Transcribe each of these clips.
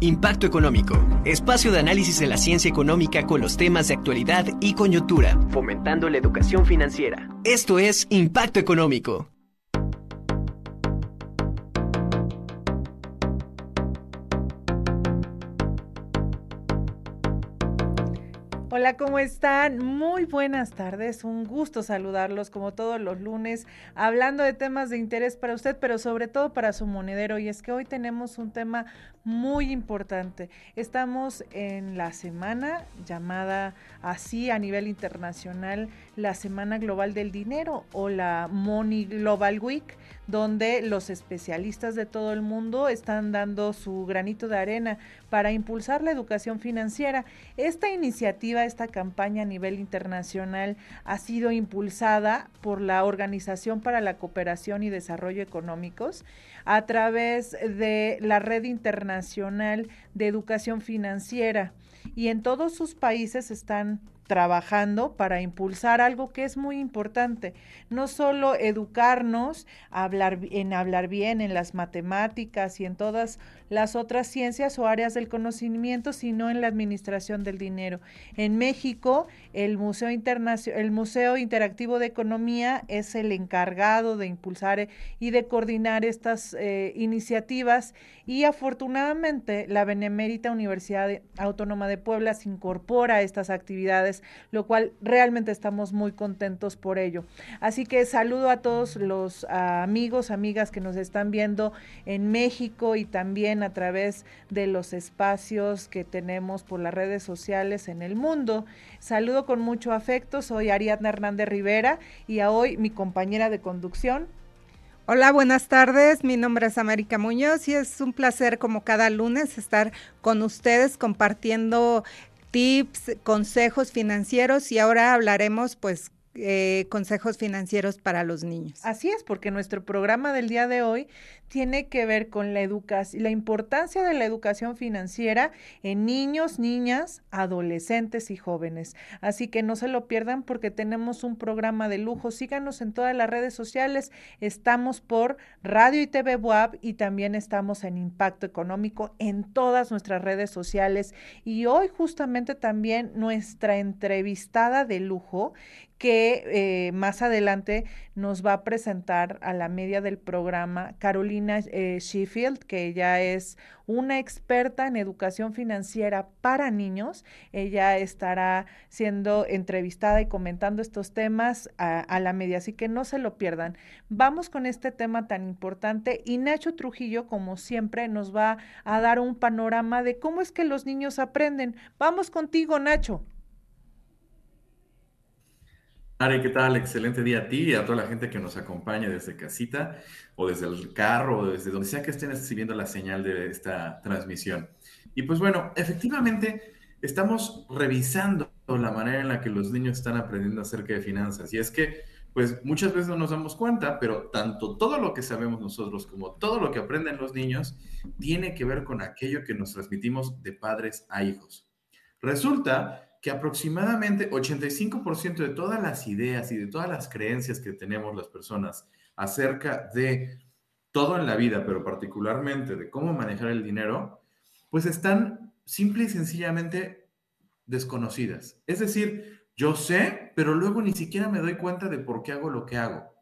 Impacto Económico, espacio de análisis de la ciencia económica con los temas de actualidad y coyuntura, fomentando la educación financiera. Esto es Impacto Económico. Hola, ¿cómo están? Muy buenas tardes, un gusto saludarlos como todos los lunes, hablando de temas de interés para usted, pero sobre todo para su monedero. Y es que hoy tenemos un tema muy importante. Estamos en la semana llamada así a nivel internacional, la Semana Global del Dinero o la Money Global Week, donde los especialistas de todo el mundo están dando su granito de arena para impulsar la educación financiera. Esta iniciativa, esta campaña a nivel internacional ha sido impulsada por la Organización para la Cooperación y Desarrollo Económicos a través de la Red Internacional de Educación Financiera. Y en todos sus países están trabajando para impulsar algo que es muy importante, no solo educarnos en hablar bien en las matemáticas y en todas las otras ciencias o áreas del conocimiento, sino en la administración del dinero. En México, el Museo, el Museo Interactivo de Economía es el encargado de impulsar y de coordinar estas eh, iniciativas y afortunadamente la Benemérita Universidad Autónoma de Puebla se incorpora a estas actividades, lo cual realmente estamos muy contentos por ello. Así que saludo a todos los amigos, amigas que nos están viendo en México y también a través de los espacios que tenemos por las redes sociales en el mundo. Saludo con mucho afecto, soy Ariadna Hernández Rivera y a hoy mi compañera de conducción. Hola, buenas tardes. Mi nombre es América Muñoz y es un placer como cada lunes estar con ustedes compartiendo tips, consejos financieros y ahora hablaremos pues eh, consejos financieros para los niños. Así es, porque nuestro programa del día de hoy tiene que ver con la educación, la importancia de la educación financiera en niños, niñas, adolescentes y jóvenes. Así que no se lo pierdan porque tenemos un programa de lujo. Síganos en todas las redes sociales. Estamos por Radio y TV WAP y también estamos en Impacto Económico en todas nuestras redes sociales. Y hoy justamente también nuestra entrevistada de lujo que eh, más adelante nos va a presentar a la media del programa Carolina eh, Sheffield, que ella es una experta en educación financiera para niños. Ella estará siendo entrevistada y comentando estos temas a, a la media, así que no se lo pierdan. Vamos con este tema tan importante y Nacho Trujillo, como siempre, nos va a dar un panorama de cómo es que los niños aprenden. Vamos contigo, Nacho. Ari, ¿qué tal? Excelente día a ti y a toda la gente que nos acompaña desde casita o desde el carro o desde donde sea que estén recibiendo la señal de esta transmisión. Y pues bueno, efectivamente estamos revisando la manera en la que los niños están aprendiendo acerca de finanzas. Y es que, pues muchas veces no nos damos cuenta, pero tanto todo lo que sabemos nosotros como todo lo que aprenden los niños tiene que ver con aquello que nos transmitimos de padres a hijos. Resulta que aproximadamente 85% de todas las ideas y de todas las creencias que tenemos las personas acerca de todo en la vida, pero particularmente de cómo manejar el dinero, pues están simple y sencillamente desconocidas. Es decir, yo sé, pero luego ni siquiera me doy cuenta de por qué hago lo que hago.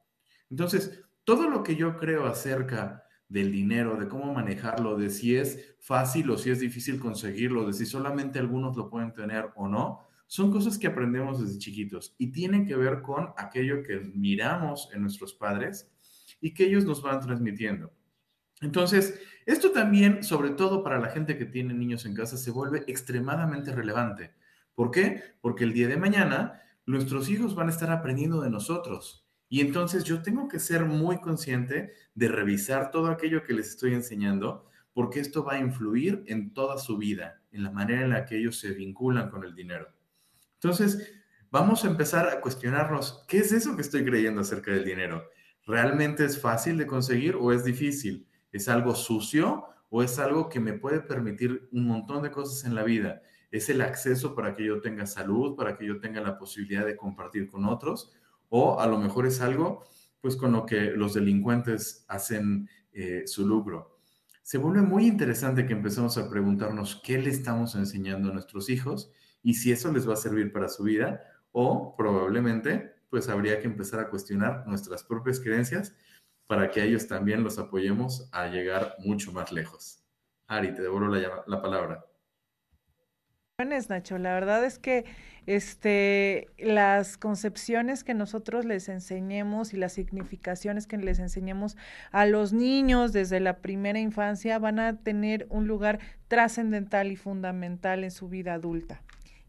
Entonces, todo lo que yo creo acerca del dinero, de cómo manejarlo, de si es fácil o si es difícil conseguirlo, de si solamente algunos lo pueden tener o no, son cosas que aprendemos desde chiquitos y tienen que ver con aquello que miramos en nuestros padres y que ellos nos van transmitiendo. Entonces, esto también, sobre todo para la gente que tiene niños en casa, se vuelve extremadamente relevante. ¿Por qué? Porque el día de mañana nuestros hijos van a estar aprendiendo de nosotros. Y entonces yo tengo que ser muy consciente de revisar todo aquello que les estoy enseñando, porque esto va a influir en toda su vida, en la manera en la que ellos se vinculan con el dinero. Entonces, vamos a empezar a cuestionarnos, ¿qué es eso que estoy creyendo acerca del dinero? ¿Realmente es fácil de conseguir o es difícil? ¿Es algo sucio o es algo que me puede permitir un montón de cosas en la vida? ¿Es el acceso para que yo tenga salud, para que yo tenga la posibilidad de compartir con otros? O a lo mejor es algo pues con lo que los delincuentes hacen eh, su lucro. se vuelve muy interesante que empecemos a preguntarnos qué le estamos enseñando a nuestros hijos y si eso les va a servir para su vida o probablemente pues habría que empezar a cuestionar nuestras propias creencias para que ellos también los apoyemos a llegar mucho más lejos. Ari, te devuelvo la palabra. Nacho, la verdad es que este, las concepciones que nosotros les enseñemos y las significaciones que les enseñemos a los niños desde la primera infancia van a tener un lugar trascendental y fundamental en su vida adulta.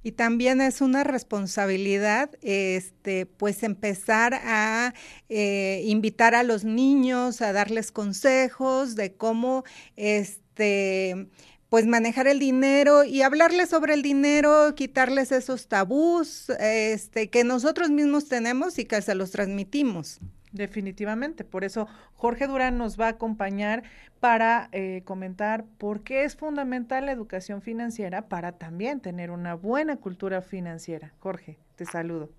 Y también es una responsabilidad, este, pues empezar a eh, invitar a los niños, a darles consejos de cómo, este, pues manejar el dinero y hablarles sobre el dinero, quitarles esos tabús este, que nosotros mismos tenemos y que se los transmitimos. Definitivamente, por eso Jorge Durán nos va a acompañar para eh, comentar por qué es fundamental la educación financiera para también tener una buena cultura financiera. Jorge, te saludo.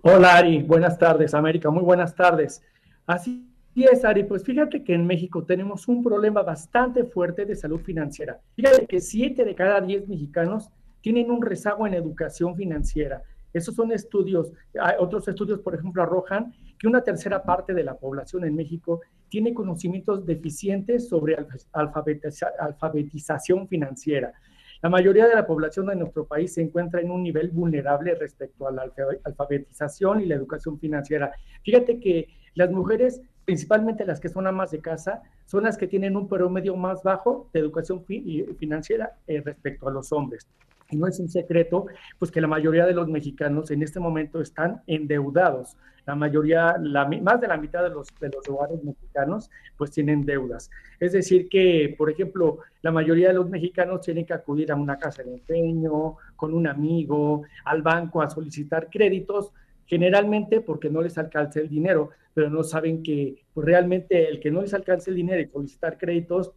Hola Ari, buenas tardes, América, muy buenas tardes. Así y es, Ari, pues fíjate que en México tenemos un problema bastante fuerte de salud financiera. Fíjate que 7 de cada 10 mexicanos tienen un rezago en educación financiera. Esos son estudios, otros estudios, por ejemplo, arrojan que una tercera parte de la población en México tiene conocimientos deficientes sobre alfabetización financiera. La mayoría de la población de nuestro país se encuentra en un nivel vulnerable respecto a la alfabetización y la educación financiera. Fíjate que las mujeres principalmente las que son amas de casa, son las que tienen un promedio más bajo de educación financiera eh, respecto a los hombres. Y no es un secreto, pues que la mayoría de los mexicanos en este momento están endeudados. La mayoría, más de la mitad de los, de los hogares mexicanos, pues tienen deudas. Es decir, que, por ejemplo, la mayoría de los mexicanos tienen que acudir a una casa de empeño, con un amigo, al banco a solicitar créditos, generalmente porque no les alcanza el dinero pero no saben que pues, realmente el que no les alcance el dinero y solicitar créditos,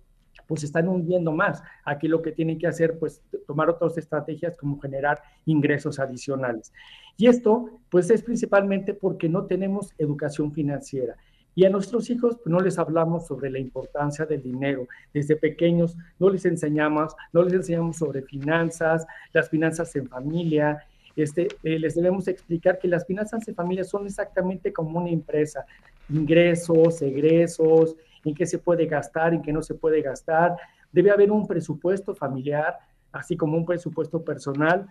pues están hundiendo más. Aquí lo que tienen que hacer, pues tomar otras estrategias como generar ingresos adicionales. Y esto, pues es principalmente porque no tenemos educación financiera. Y a nuestros hijos pues, no les hablamos sobre la importancia del dinero. Desde pequeños no les enseñamos, no les enseñamos sobre finanzas, las finanzas en familia, este, eh, les debemos explicar que las finanzas de familia son exactamente como una empresa, ingresos, egresos, en qué se puede gastar, en qué no se puede gastar. Debe haber un presupuesto familiar, así como un presupuesto personal.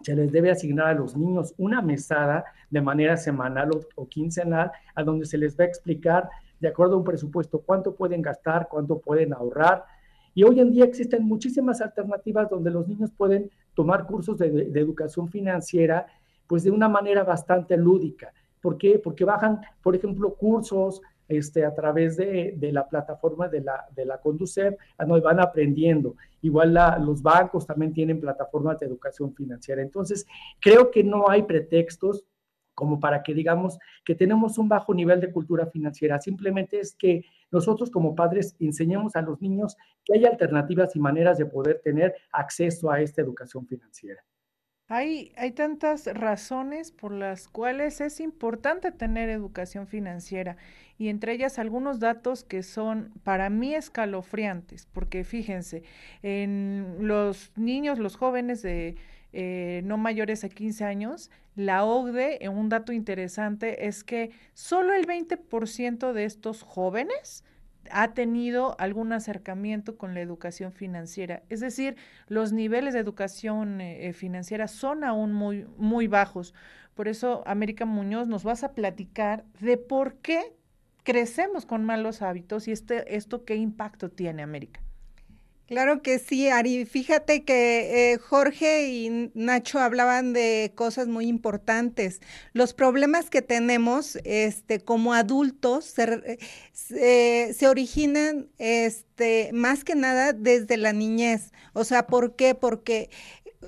Se les debe asignar a los niños una mesada de manera semanal o, o quincenal, a donde se les va a explicar de acuerdo a un presupuesto cuánto pueden gastar, cuánto pueden ahorrar, y hoy en día existen muchísimas alternativas donde los niños pueden tomar cursos de, educación financiera, pues de una manera bastante lúdica. ¿Por qué? Porque bajan, por ejemplo, cursos este, a través de, la plataforma de la, de la Conducef, donde van aprendiendo. Igual los bancos también tienen plataformas de educación financiera. Entonces, creo que no hay pretextos como para que digamos que tenemos un bajo nivel de cultura financiera. Simplemente es que nosotros como padres enseñemos a los niños que hay alternativas y maneras de poder tener acceso a esta educación financiera. Hay, hay tantas razones por las cuales es importante tener educación financiera y entre ellas algunos datos que son para mí escalofriantes, porque fíjense, en los niños, los jóvenes de eh, no mayores a 15 años, la OCDE, un dato interesante es que solo el 20% de estos jóvenes ha tenido algún acercamiento con la educación financiera. Es decir, los niveles de educación eh, eh, financiera son aún muy, muy bajos. Por eso, América Muñoz, nos vas a platicar de por qué crecemos con malos hábitos y este, esto qué impacto tiene, América. Claro que sí, Ari. Fíjate que eh, Jorge y Nacho hablaban de cosas muy importantes. Los problemas que tenemos este, como adultos se, se, originan este, más que nada desde la niñez. O sea, ¿por qué? Porque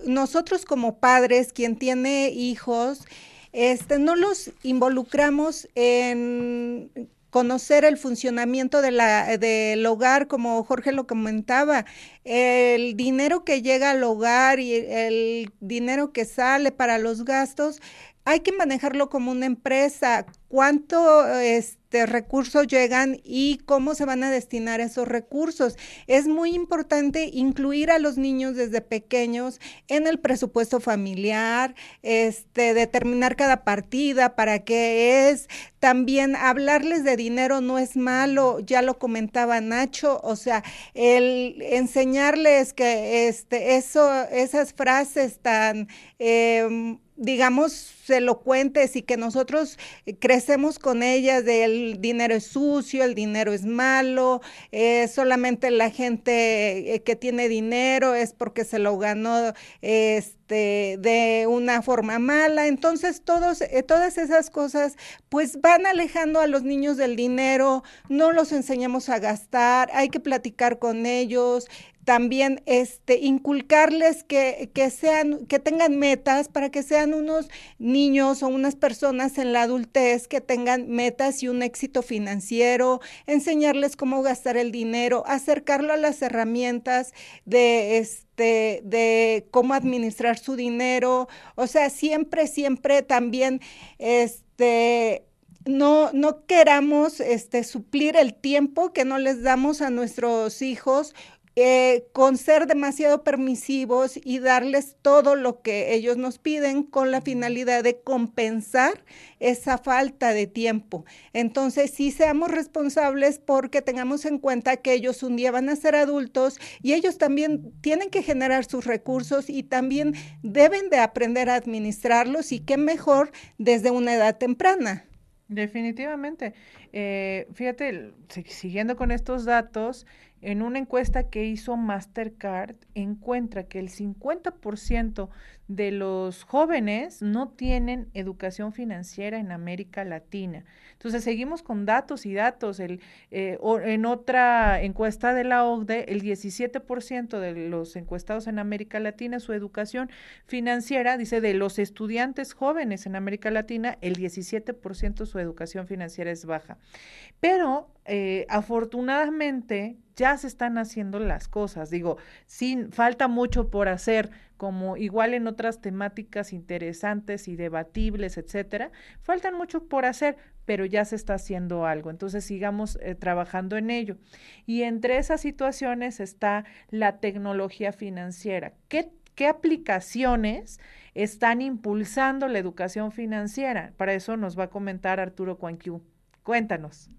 nosotros como padres, quien tiene hijos, este, no los involucramos en conocer el funcionamiento de la, del hogar, como Jorge lo comentaba, el dinero que llega al hogar y el dinero que sale para los gastos, hay que manejarlo como una empresa. ¿Cuánto este, recursos llegan y cómo se van a destinar esos recursos? Es muy importante incluir a los niños desde pequeños en el presupuesto familiar, este, determinar cada partida para qué es. También hablarles de dinero no es malo, ya lo comentaba Nacho, o sea, el enseñarles que este, eso, esas frases tan... Eh, digamos, elocuentes y que nosotros eh, crecemos con ellas de el dinero es sucio, el dinero es malo, eh, solamente la gente eh, que tiene dinero es porque se lo ganó este, de una forma mala. Entonces, todos, todas esas cosas pues van alejando a los niños del dinero, no los enseñamos a gastar, hay que platicar con ellos, también este, inculcarles que, que, sean, que tengan metas para que sean unos niños o unas personas en la adultez que tengan metas y un éxito financiero, enseñarles cómo gastar el dinero, acercarlo a las herramientas de este de cómo administrar su dinero, o sea, siempre, siempre también este no, no queramos este, suplir el tiempo que no les damos a nuestros hijos eh, con ser demasiado permisivos y darles todo lo que ellos nos piden con la finalidad de compensar esa falta de tiempo. Entonces, sí seamos responsables porque tengamos en cuenta que ellos un día van a ser adultos y ellos también tienen que generar sus recursos y también deben de aprender a administrarlos y qué mejor desde una edad temprana. Definitivamente. Eh, fíjate, siguiendo con estos datos, en una encuesta que hizo Mastercard, encuentra que el 50% de los jóvenes no tienen educación financiera en América Latina. Entonces, seguimos con datos y datos. El, eh, en otra encuesta de la OCDE, el 17% de los encuestados en América Latina, su educación financiera, dice, de los estudiantes jóvenes en América Latina, el 17% su educación financiera es baja. Pero eh, afortunadamente ya se están haciendo las cosas. Digo, sin falta mucho por hacer, como igual en otras temáticas interesantes y debatibles, etcétera, faltan mucho por hacer, pero ya se está haciendo algo. Entonces sigamos eh, trabajando en ello. Y entre esas situaciones está la tecnología financiera. ¿Qué, aplicaciones están impulsando la educación financiera? Para eso nos va a comentar Arturo Cuanquiu. Cuéntanos.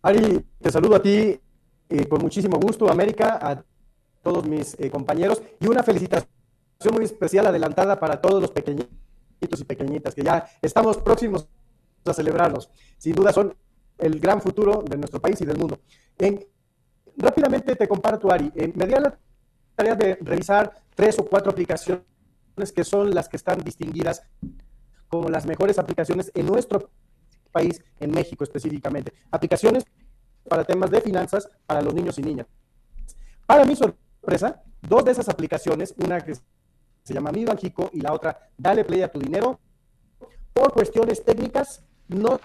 Ari, te saludo a ti eh, con muchísimo gusto, América, todos mis eh, compañeros y una felicitación muy especial adelantada para todos los pequeñitos y pequeñitas que ya estamos próximos a celebrarlos. Sin duda son el gran futuro de nuestro país y del mundo. rápidamente te comparto, Ari. me di la tarea de revisar tres o cuatro aplicaciones que son las que están distinguidas como las mejores aplicaciones en nuestro país, en México específicamente. Aplicaciones para temas de finanzas para los niños y niñas. Para mi sorpresa, dos de esas aplicaciones, una que se llama Mi Banjico y la otra Dale Play a tu dinero, por cuestiones técnicas no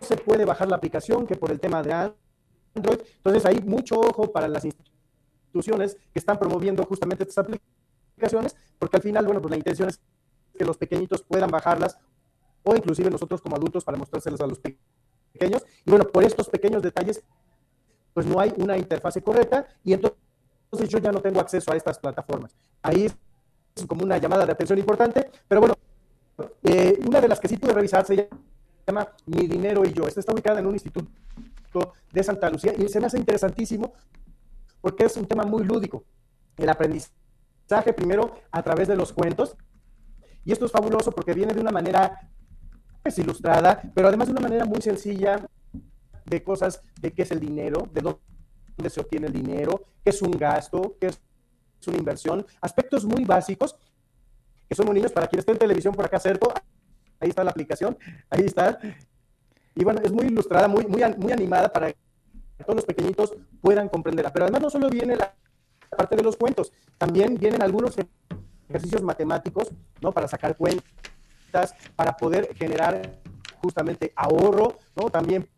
se puede bajar la aplicación que por el tema de Android. Entonces hay mucho ojo para las instituciones que están promoviendo justamente estas aplicaciones, porque al final, bueno, pues la intención es que los pequeñitos puedan bajarlas o inclusive nosotros como adultos para mostrárselas a los pequeños. Y bueno, por estos pequeños detalles, pues no hay una interfase correcta y entonces yo ya no tengo acceso a estas plataformas. Ahí es como una llamada de atención importante, pero bueno, eh, una de las que sí pude revisar se llama Mi Dinero y Yo. Esta está ubicada en un instituto de Santa Lucía y se me hace interesantísimo porque es un tema muy lúdico. El aprendizaje primero a través de los cuentos. Y esto es fabuloso porque viene de una manera es ilustrada, pero además de una manera muy sencilla de cosas de qué es el dinero, de dónde se obtiene el dinero, qué es un gasto, qué es una inversión, aspectos muy básicos que son niños. Para quien esté en televisión por acá cerca, ahí está la aplicación, ahí está. Y bueno, es muy ilustrada, muy, muy, muy animada para que todos los pequeñitos puedan comprenderla. Pero además no solo viene la parte de los cuentos, también vienen algunos ejercicios matemáticos, ¿no? Para sacar cuentas para poder generar justamente ahorro, ¿no? También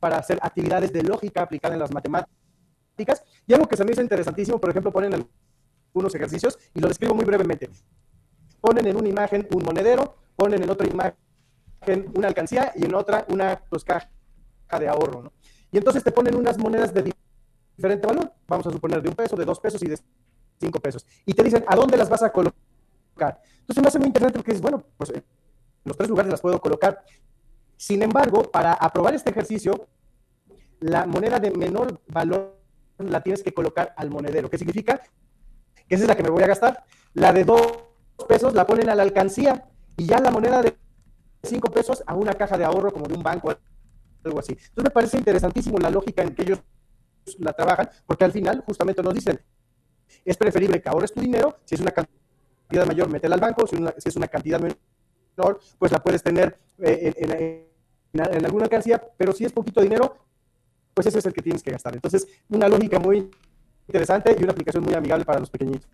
para hacer actividades de lógica aplicada en las matemáticas. Y algo que se me hizo interesantísimo, por ejemplo, ponen algunos ejercicios y lo describo muy brevemente. Ponen en una imagen un monedero, ponen en otra imagen una alcancía y en otra una pues, caja de ahorro. Y entonces te ponen unas monedas de diferente valor, vamos a suponer de un peso, de dos pesos y de cinco pesos. Y te dicen, ¿a dónde las vas a colocar? Entonces me hace muy interesante porque dices, bueno, pues en los tres lugares las puedo colocar. Sin embargo, para aprobar este ejercicio, la moneda de menor valor la tienes que colocar al monedero. ¿Qué significa? Que esa es la que me voy a gastar. La de dos pesos la ponen a la alcancía y ya la moneda de cinco pesos a una caja de ahorro como de un banco, algo así. Entonces me parece interesantísimo la lógica en que ellos la trabajan, porque al final justamente nos dicen, es preferible que ahorres tu dinero, si es una cantidad mayor, métela al banco, si, es una cantidad menor, pues la puedes tener eh, en, alguna cantidad, pero si es poquito dinero, pues ese es el que tienes que gastar. Entonces, una lógica muy interesante y una aplicación muy amigable para los pequeñitos.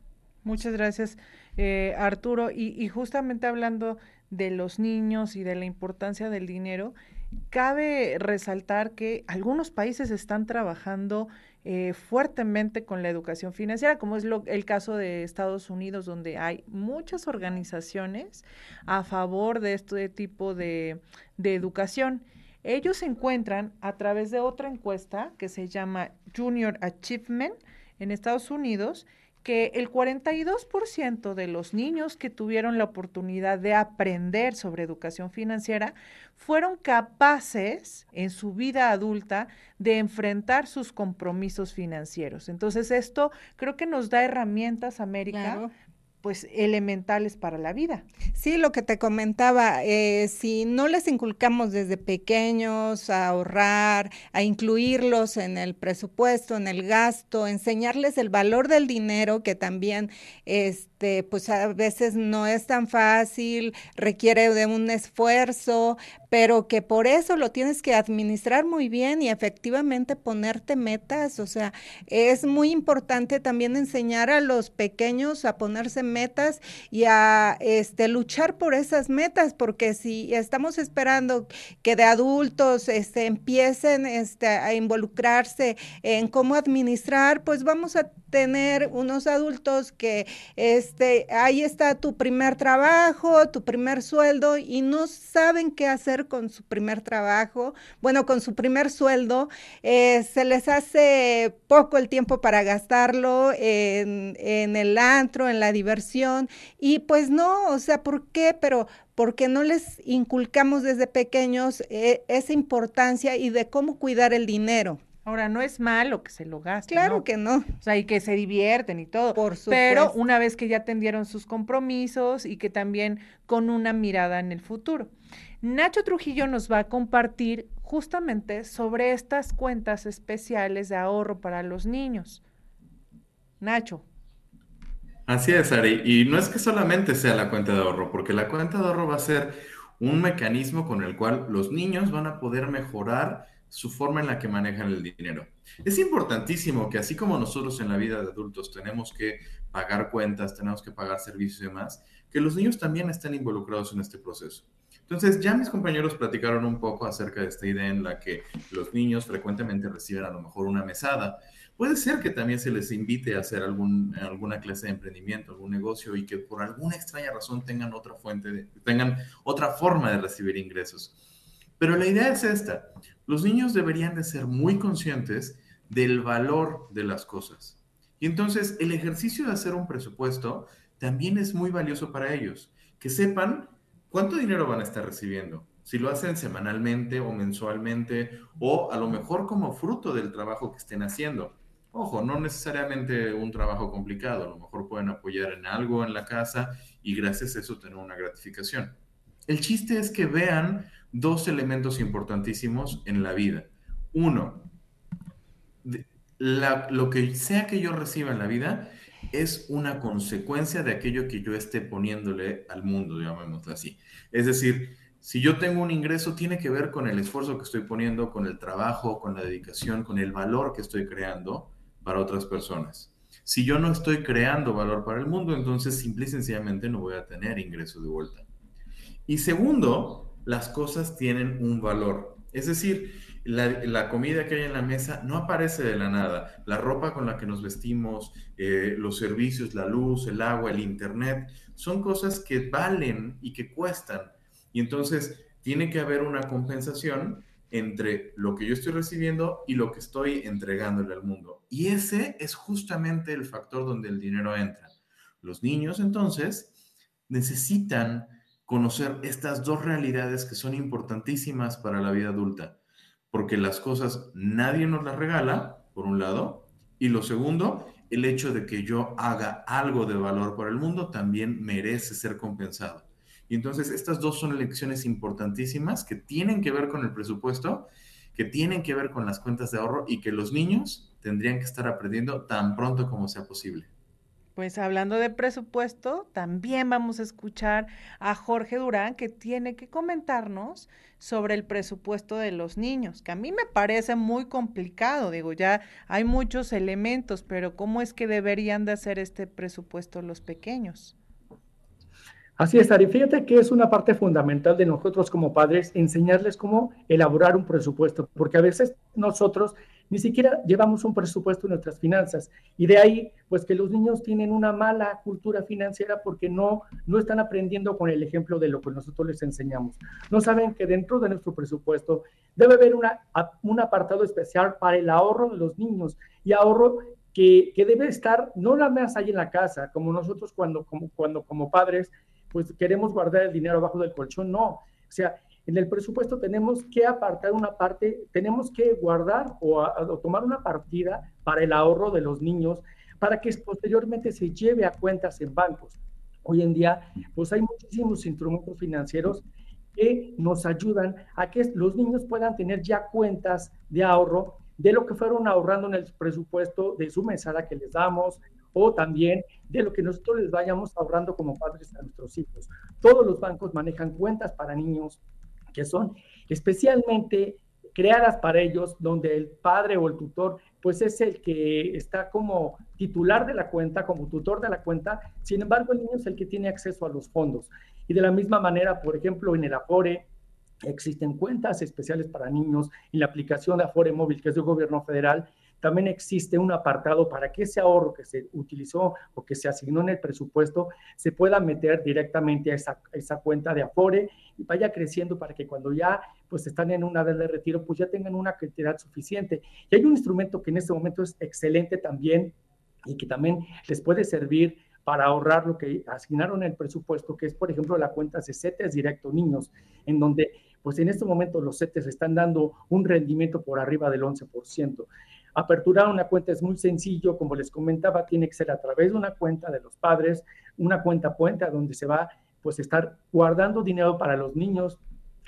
Muchas gracias, eh, Arturo. y, justamente hablando de los niños y de la importancia del dinero, cabe resaltar que algunos países están trabajando eh, fuertemente con la educación financiera, como es el caso de Estados Unidos, donde hay muchas organizaciones a favor de este tipo de, de educación. Ellos se encuentran a través de otra encuesta que se llama Junior Achievement en Estados Unidos, que el 42% de los niños que tuvieron la oportunidad de aprender sobre educación financiera fueron capaces en su vida adulta de enfrentar sus compromisos financieros. Entonces esto creo que nos da herramientas, América, pues elementales para la vida. Sí, lo que te comentaba, eh, si no les inculcamos desde pequeños a ahorrar, a incluirlos en el presupuesto, en el gasto, enseñarles el valor del dinero, que también este, pues a veces no es tan fácil, requiere de un esfuerzo, pero que por eso lo tienes que administrar muy bien y efectivamente ponerte metas. O sea, es muy importante también enseñar a los pequeños a ponerse metas y a este, luchar por esas metas, porque si estamos esperando que de adultos este, empiecen este, a involucrarse en cómo administrar, pues vamos a tener unos adultos que este, ahí está tu primer trabajo, tu primer sueldo y no saben qué hacer con su primer trabajo, bueno, con su primer sueldo, eh, se les hace poco el tiempo para gastarlo en, el antro, en la diversión y pues no, o sea, ¿por qué? Pero porque no les inculcamos desde pequeños eh, esa importancia y de cómo cuidar el dinero. Ahora, no es malo que se lo gasten. Claro que no. O sea, y que se divierten y todo. Por supuesto. Pero una vez que ya atendieron sus compromisos y que también con una mirada en el futuro. Nacho Trujillo nos va a compartir justamente sobre estas cuentas especiales de ahorro para los niños. Nacho. Así es, Ari. Y no es que solamente sea la cuenta de ahorro, porque la cuenta de ahorro va a ser un mecanismo con el cual los niños van a poder mejorar su forma en la que manejan el dinero. Es importantísimo que así como nosotros en la vida de adultos tenemos que pagar cuentas, tenemos que pagar servicios y demás, que los niños también estén involucrados en este proceso. Entonces, ya mis compañeros platicaron un poco acerca de esta idea en la que los niños frecuentemente reciben a lo mejor una mesada. Puede ser que también se les invite a hacer algún, alguna clase de emprendimiento, algún negocio y que por alguna extraña razón tengan otra fuente, tengan otra forma de recibir ingresos. Pero la idea es esta. Los niños deberían de ser muy conscientes del valor de las cosas. Y entonces el ejercicio de hacer un presupuesto también es muy valioso para ellos. Que sepan cuánto dinero van a estar recibiendo. Si lo hacen semanalmente o mensualmente o a lo mejor como fruto del trabajo que estén haciendo. Ojo, no necesariamente un trabajo complicado, a lo mejor pueden apoyar en algo en la casa y gracias a eso tener una gratificación. El chiste es que vean dos elementos importantísimos en la vida. Uno, lo que sea que yo reciba en la vida es una consecuencia de aquello que yo esté poniéndole al mundo, llamémoslo así. Es decir, si yo tengo un ingreso, tiene que ver con el esfuerzo que estoy poniendo, con el trabajo, con la dedicación, con el valor que estoy creando para otras personas. Si yo no estoy creando valor para el mundo, entonces simple y sencillamente no voy a tener ingreso de vuelta. Y segundo, las cosas tienen un valor. Es decir, la, comida que hay en la mesa no aparece de la nada. La ropa con la que nos vestimos, eh, los servicios, la luz, el agua, el internet, son cosas que valen y que cuestan. Y entonces tiene que haber una compensación entre lo que yo estoy recibiendo y lo que estoy entregándole al mundo. Y ese es justamente el factor donde el dinero entra. Los niños entonces necesitan conocer estas dos realidades que son importantísimas para la vida adulta, porque las cosas nadie nos las regala, por un lado, y lo segundo, el hecho de que yo haga algo de valor para el mundo también merece ser compensado. Y entonces estas dos son lecciones importantísimas que tienen que ver con el presupuesto, que tienen que ver con las cuentas de ahorro y que los niños tendrían que estar aprendiendo tan pronto como sea posible. Pues hablando de presupuesto, también vamos a escuchar a Jorge Durán que tiene que comentarnos sobre el presupuesto de los niños, que a mí me parece muy complicado, digo, ya hay muchos elementos, pero ¿cómo es que deberían de hacer este presupuesto los pequeños? Así es, Ari. Fíjate que es una parte fundamental de nosotros como padres enseñarles cómo elaborar un presupuesto, porque a veces nosotros ni siquiera llevamos un presupuesto en nuestras finanzas. Y de ahí, pues que los niños tienen una mala cultura financiera porque no, no están aprendiendo con el ejemplo de lo que nosotros les enseñamos. No saben que dentro de nuestro presupuesto debe haber una, un apartado especial para el ahorro de los niños y ahorro que, que debe estar no nada más ahí en la casa, como nosotros cuando como, cuando como padres pues queremos guardar el dinero abajo del colchón, no. O sea, en el presupuesto tenemos que apartar una parte, tenemos que guardar o, tomar una partida para el ahorro de los niños, para que posteriormente se lleve a cuentas en bancos. Hoy en día, pues hay muchísimos instrumentos financieros que nos ayudan a que los niños puedan tener ya cuentas de ahorro de lo que fueron ahorrando en el presupuesto de su mesada que les damos, o también de lo que nosotros les vayamos ahorrando como padres a nuestros hijos. Todos los bancos manejan cuentas para niños que son especialmente creadas para ellos, donde el padre o el tutor pues es el que está como titular de la cuenta, como tutor de la cuenta, sin embargo el niño es el que tiene acceso a los fondos. Y de la misma manera, por ejemplo, en el Afore existen cuentas especiales para niños, en la aplicación de Afore Móvil, que es del gobierno federal, también existe un apartado para que ese ahorro que se utilizó o que se asignó en el presupuesto se pueda meter directamente a esa, cuenta de Afore y vaya creciendo para que cuando ya pues están en una edad de retiro, pues ya tengan una cantidad suficiente. Y hay un instrumento que en este momento es excelente también y que también les puede servir para ahorrar lo que asignaron en el presupuesto, que es, por ejemplo, la cuenta de CETES Directo Niños, en donde, pues en este momento los CETES están dando un rendimiento por arriba del 11%. Aperturar una cuenta es muy sencillo, como les comentaba, tiene que ser a través de una cuenta de los padres, una cuenta puente donde se va pues estar guardando dinero para los niños.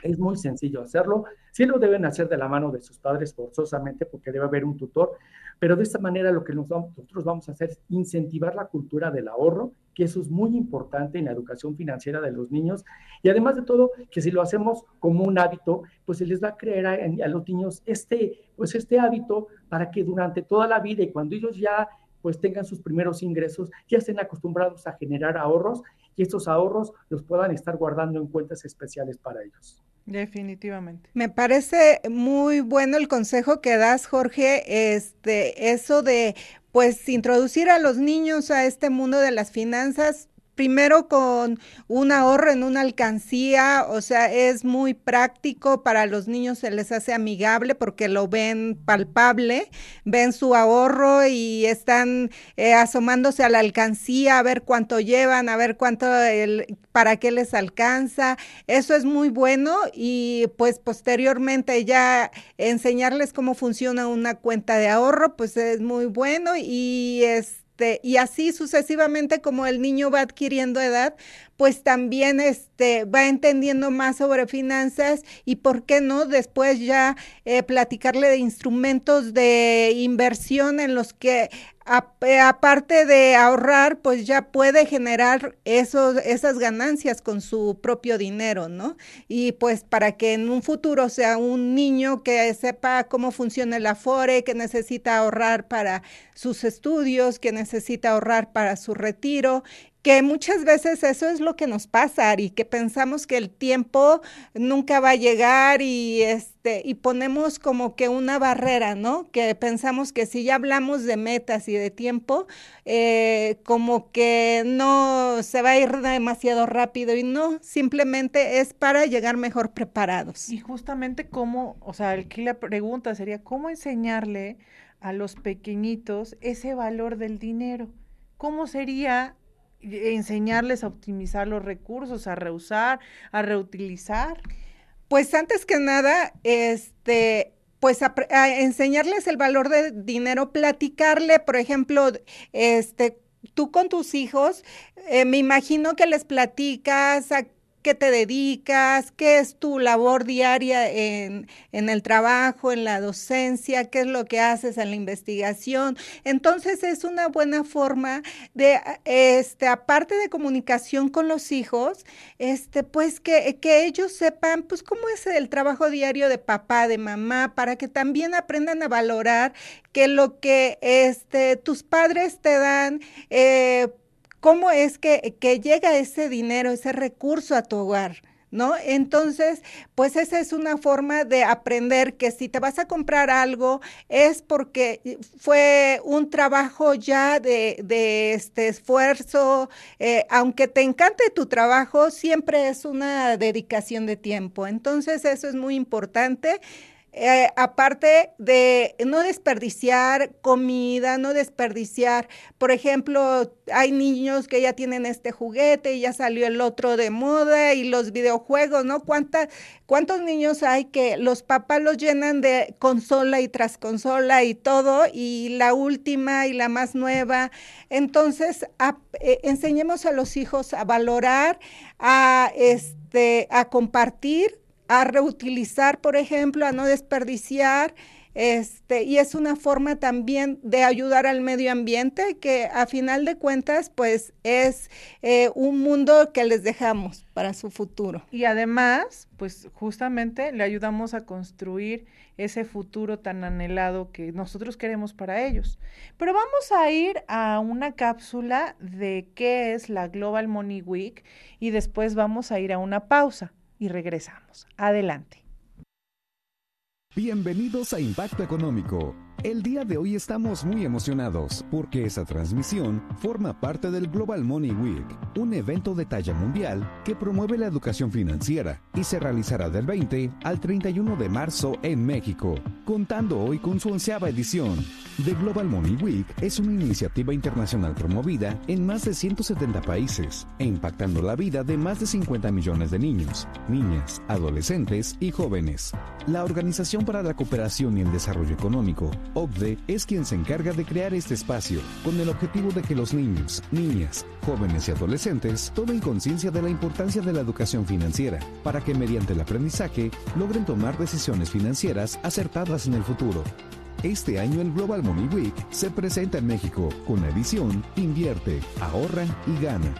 Es muy sencillo hacerlo. Sí lo deben hacer de la mano de sus padres forzosamente porque debe haber un tutor, pero de esta manera lo que nosotros vamos a hacer es incentivar la cultura del ahorro que eso es muy importante en la educación financiera de los niños. Y además de todo, que si lo hacemos como un hábito, pues se les va a creer a, los niños este, pues este hábito para que durante toda la vida y cuando ellos ya pues tengan sus primeros ingresos, ya estén acostumbrados a generar ahorros y estos ahorros los puedan estar guardando en cuentas especiales para ellos. Definitivamente. Me parece muy bueno el consejo que das, Jorge, este, eso de pues introducir a los niños a este mundo de las finanzas primero con un ahorro en una alcancía, o sea, es muy práctico para los niños, se les hace amigable porque lo ven palpable, ven su ahorro y están eh, asomándose a la alcancía a ver cuánto llevan, a ver cuánto, el, para qué les alcanza. Eso es muy bueno y pues posteriormente ya enseñarles cómo funciona una cuenta de ahorro, pues es muy bueno y es este, y así sucesivamente como el niño va adquiriendo edad, pues también este, va entendiendo más sobre finanzas y por qué no después ya eh, platicarle de instrumentos de inversión en los que aparte de ahorrar, pues ya puede generar esos, esas ganancias con su propio dinero, ¿no? Y pues para que en un futuro sea un niño que sepa cómo funciona el Afore, que necesita ahorrar para sus estudios, que necesita ahorrar para su retiro, que muchas veces eso es lo que nos pasa y que pensamos que el tiempo nunca va a llegar y este y ponemos como que una barrera, ¿no? Que pensamos que si ya hablamos de metas y de tiempo, eh, como que no se va a ir demasiado rápido y no, simplemente es para llegar mejor preparados. Y justamente cómo, o sea, aquí la pregunta sería, ¿cómo enseñarle a los pequeñitos ese valor del dinero? ¿Cómo sería enseñarles a optimizar los recursos, a reusar, a reutilizar? Pues antes que nada, este, pues a, enseñarles el valor del dinero, platicarle, por ejemplo, este, tú con tus hijos, eh, me imagino que les platicas a qué te dedicas, qué es tu labor diaria en, en, el trabajo, en la docencia, qué es lo que haces en la investigación. Entonces es una buena forma de, este, aparte de comunicación con los hijos, este, pues que, que ellos sepan, pues cómo es el trabajo diario de papá, de mamá, para que también aprendan a valorar que lo que este, tus padres te dan, eh, cómo es que, llega ese dinero, ese recurso a tu hogar. ¿No? Entonces, pues esa es una forma de aprender que si te vas a comprar algo es porque fue un trabajo ya de, este esfuerzo, eh, aunque te encante tu trabajo, siempre es una dedicación de tiempo. Entonces, eso es muy importante. Eh, aparte de no desperdiciar comida, no desperdiciar, por ejemplo, hay niños que ya tienen este juguete y ya salió el otro de moda y los videojuegos, ¿no? ¿Cuántos niños hay que los papás los llenan de consola y tras consola y todo y la última y la más nueva? Entonces, eh, enseñemos a los hijos a valorar, a, este, a compartir a reutilizar, por ejemplo, a no desperdiciar. Este, y es una forma también de ayudar al medio ambiente que a final de cuentas pues es eh, un mundo que les dejamos para su futuro. Y además pues justamente le ayudamos a construir ese futuro tan anhelado que nosotros queremos para ellos. Pero vamos a ir a una cápsula de qué es la Global Money Week y después vamos a ir a una pausa y regresamos. Adelante. Bienvenidos a Impacto Económico el día de hoy estamos muy emocionados porque esa transmisión forma parte del Global Money Week, un evento de talla mundial que promueve la educación financiera y se realizará del 20 al 31 de marzo en México, contando hoy con su onceava edición. The Global Money Week es una iniciativa internacional promovida en más de 170 países e impactando la vida de más de 50 millones de niños, niñas, adolescentes y jóvenes. La Organización para la Cooperación y el Desarrollo Económico OCDE es quien se encarga de crear este espacio, con el objetivo de que los niños, niñas, jóvenes y adolescentes tomen conciencia de la importancia de la educación financiera, para que mediante el aprendizaje logren tomar decisiones financieras acertadas en el futuro. Este año el Global Money Week se presenta en México con la edición Invierte, ahorra y gana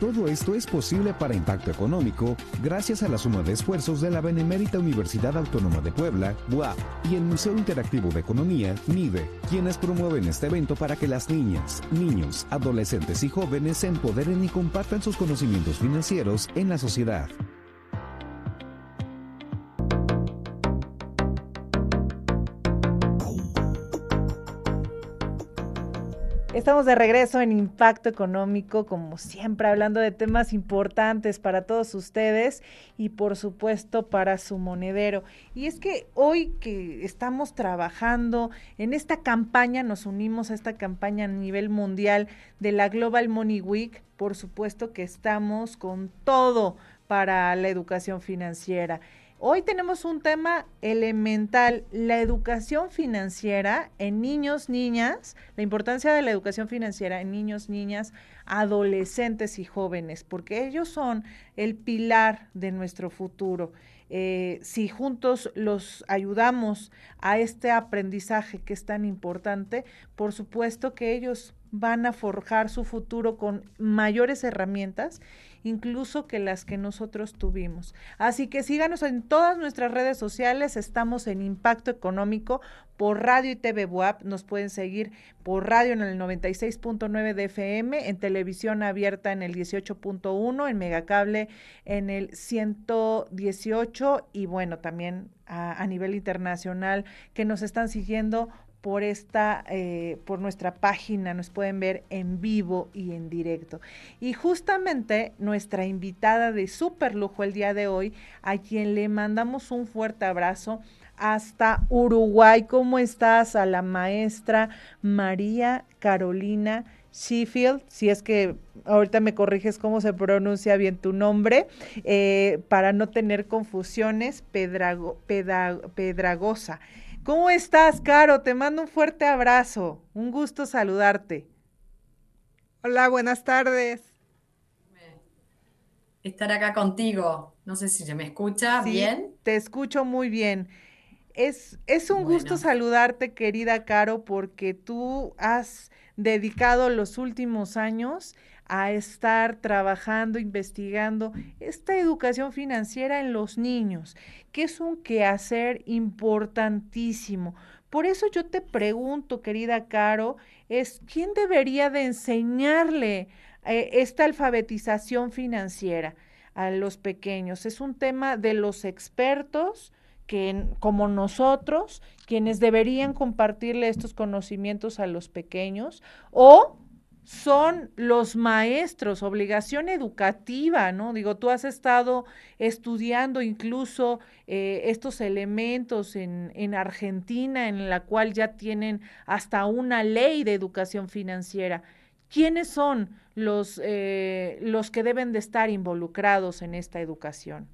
todo esto es posible para impacto económico gracias a la suma de esfuerzos de la Benemérita Universidad Autónoma de Puebla, UAP, y el Museo Interactivo de Economía, MIDE, quienes promueven este evento para que las niñas, niños, adolescentes y jóvenes se empoderen y compartan sus conocimientos financieros en la sociedad. Estamos de regreso en Impacto Económico, como siempre, hablando de temas importantes para todos ustedes y por supuesto para su monedero. Y es que hoy que estamos trabajando en esta campaña, nos unimos a esta campaña a nivel mundial de la Global Money Week, por supuesto que estamos con todo para la educación financiera. Hoy tenemos un tema elemental, la educación financiera en niños, niñas, la importancia de la educación financiera en niños, niñas, adolescentes y jóvenes, porque ellos son el pilar de nuestro futuro. Eh, si juntos los ayudamos a este aprendizaje que es tan importante, por supuesto que ellos van a forjar su futuro con mayores herramientas incluso que las que nosotros tuvimos. Así que síganos en todas nuestras redes sociales, estamos en Impacto Económico por radio y TV WAP, nos pueden seguir por radio en el 96.9 de FM, en televisión abierta en el 18.1, en Megacable en el 118 y bueno, también a, a nivel internacional que nos están siguiendo por esta, eh, por nuestra página, nos pueden ver en vivo y en directo. Y justamente nuestra invitada de super lujo el día de hoy, a quien le mandamos un fuerte abrazo hasta Uruguay. ¿Cómo estás? A la maestra María Carolina Sheffield, si es que ahorita me corriges cómo se pronuncia bien tu nombre, eh, para no tener confusiones, Pedrago, Pedragosa. ¿Cómo estás, Caro? Te mando un fuerte abrazo. Un gusto saludarte. Hola, buenas tardes. Estar acá contigo. No sé si se me escucha bien. Te escucho muy bien. Es, es un gusto saludarte, querida Caro, porque tú has dedicado los últimos años a estar trabajando, investigando esta educación financiera en los niños, que es un quehacer importantísimo. Por eso yo te pregunto, querida Caro, es quién debería de enseñarle eh, esta alfabetización financiera a los pequeños. Es un tema de los expertos, que, como nosotros, quienes deberían compartirle estos conocimientos a los pequeños, o son los maestros, obligación educativa, ¿no? Digo, tú has estado estudiando incluso eh, estos elementos en, en, Argentina, en la cual ya tienen hasta una ley de educación financiera. ¿Quiénes son los, eh, los que deben de estar involucrados en esta educación?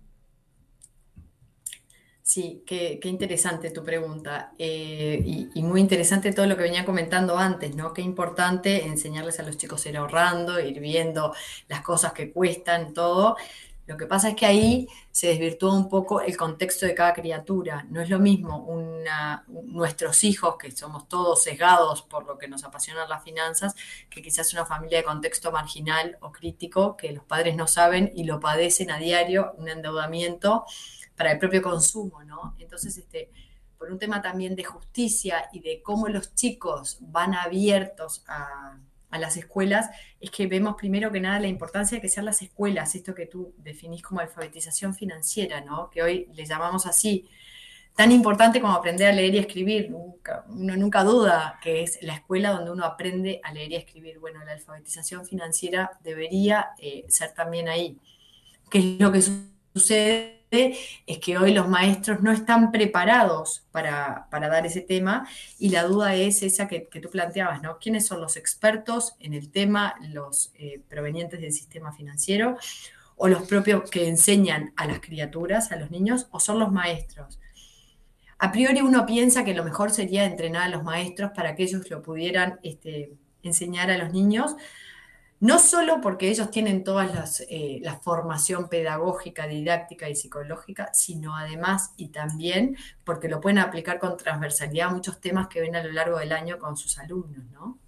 Sí, qué, interesante tu pregunta eh, y, muy interesante todo lo que venía comentando antes, ¿no? Qué importante enseñarles a los chicos a ir ahorrando, ir viendo las cosas que cuestan, todo. Lo que pasa es que ahí se desvirtúa un poco el contexto de cada criatura. No es lo mismo una, nuestros hijos, que somos todos sesgados por lo que nos apasionan las finanzas, que quizás una familia de contexto marginal o crítico, que los padres no saben y lo padecen a diario, un endeudamiento para el propio consumo, ¿no? Entonces, este, por un tema también de justicia y de cómo los chicos van abiertos a, las escuelas, es que vemos primero que nada la importancia de que sean las escuelas, esto que tú definís como alfabetización financiera, ¿no? Que hoy le llamamos así, tan importante como aprender a leer y escribir. Nunca, uno nunca duda que es la escuela donde uno aprende a leer y escribir. Bueno, la alfabetización financiera debería eh, ser también ahí. ¿Qué es lo que sucede? Es que hoy los maestros no están preparados para, dar ese tema y la duda es esa que, tú planteabas, ¿no? ¿Quiénes son los expertos en el tema, los eh, provenientes del sistema financiero o los propios que enseñan a las criaturas, a los niños, o son los maestros? A priori uno piensa que lo mejor sería entrenar a los maestros para que ellos lo pudieran este, enseñar a los niños, no solo porque ellos tienen toda eh, la formación pedagógica, didáctica y psicológica, sino además y también porque lo pueden aplicar con transversalidad a muchos temas que ven a lo largo del año con sus alumnos, ¿no?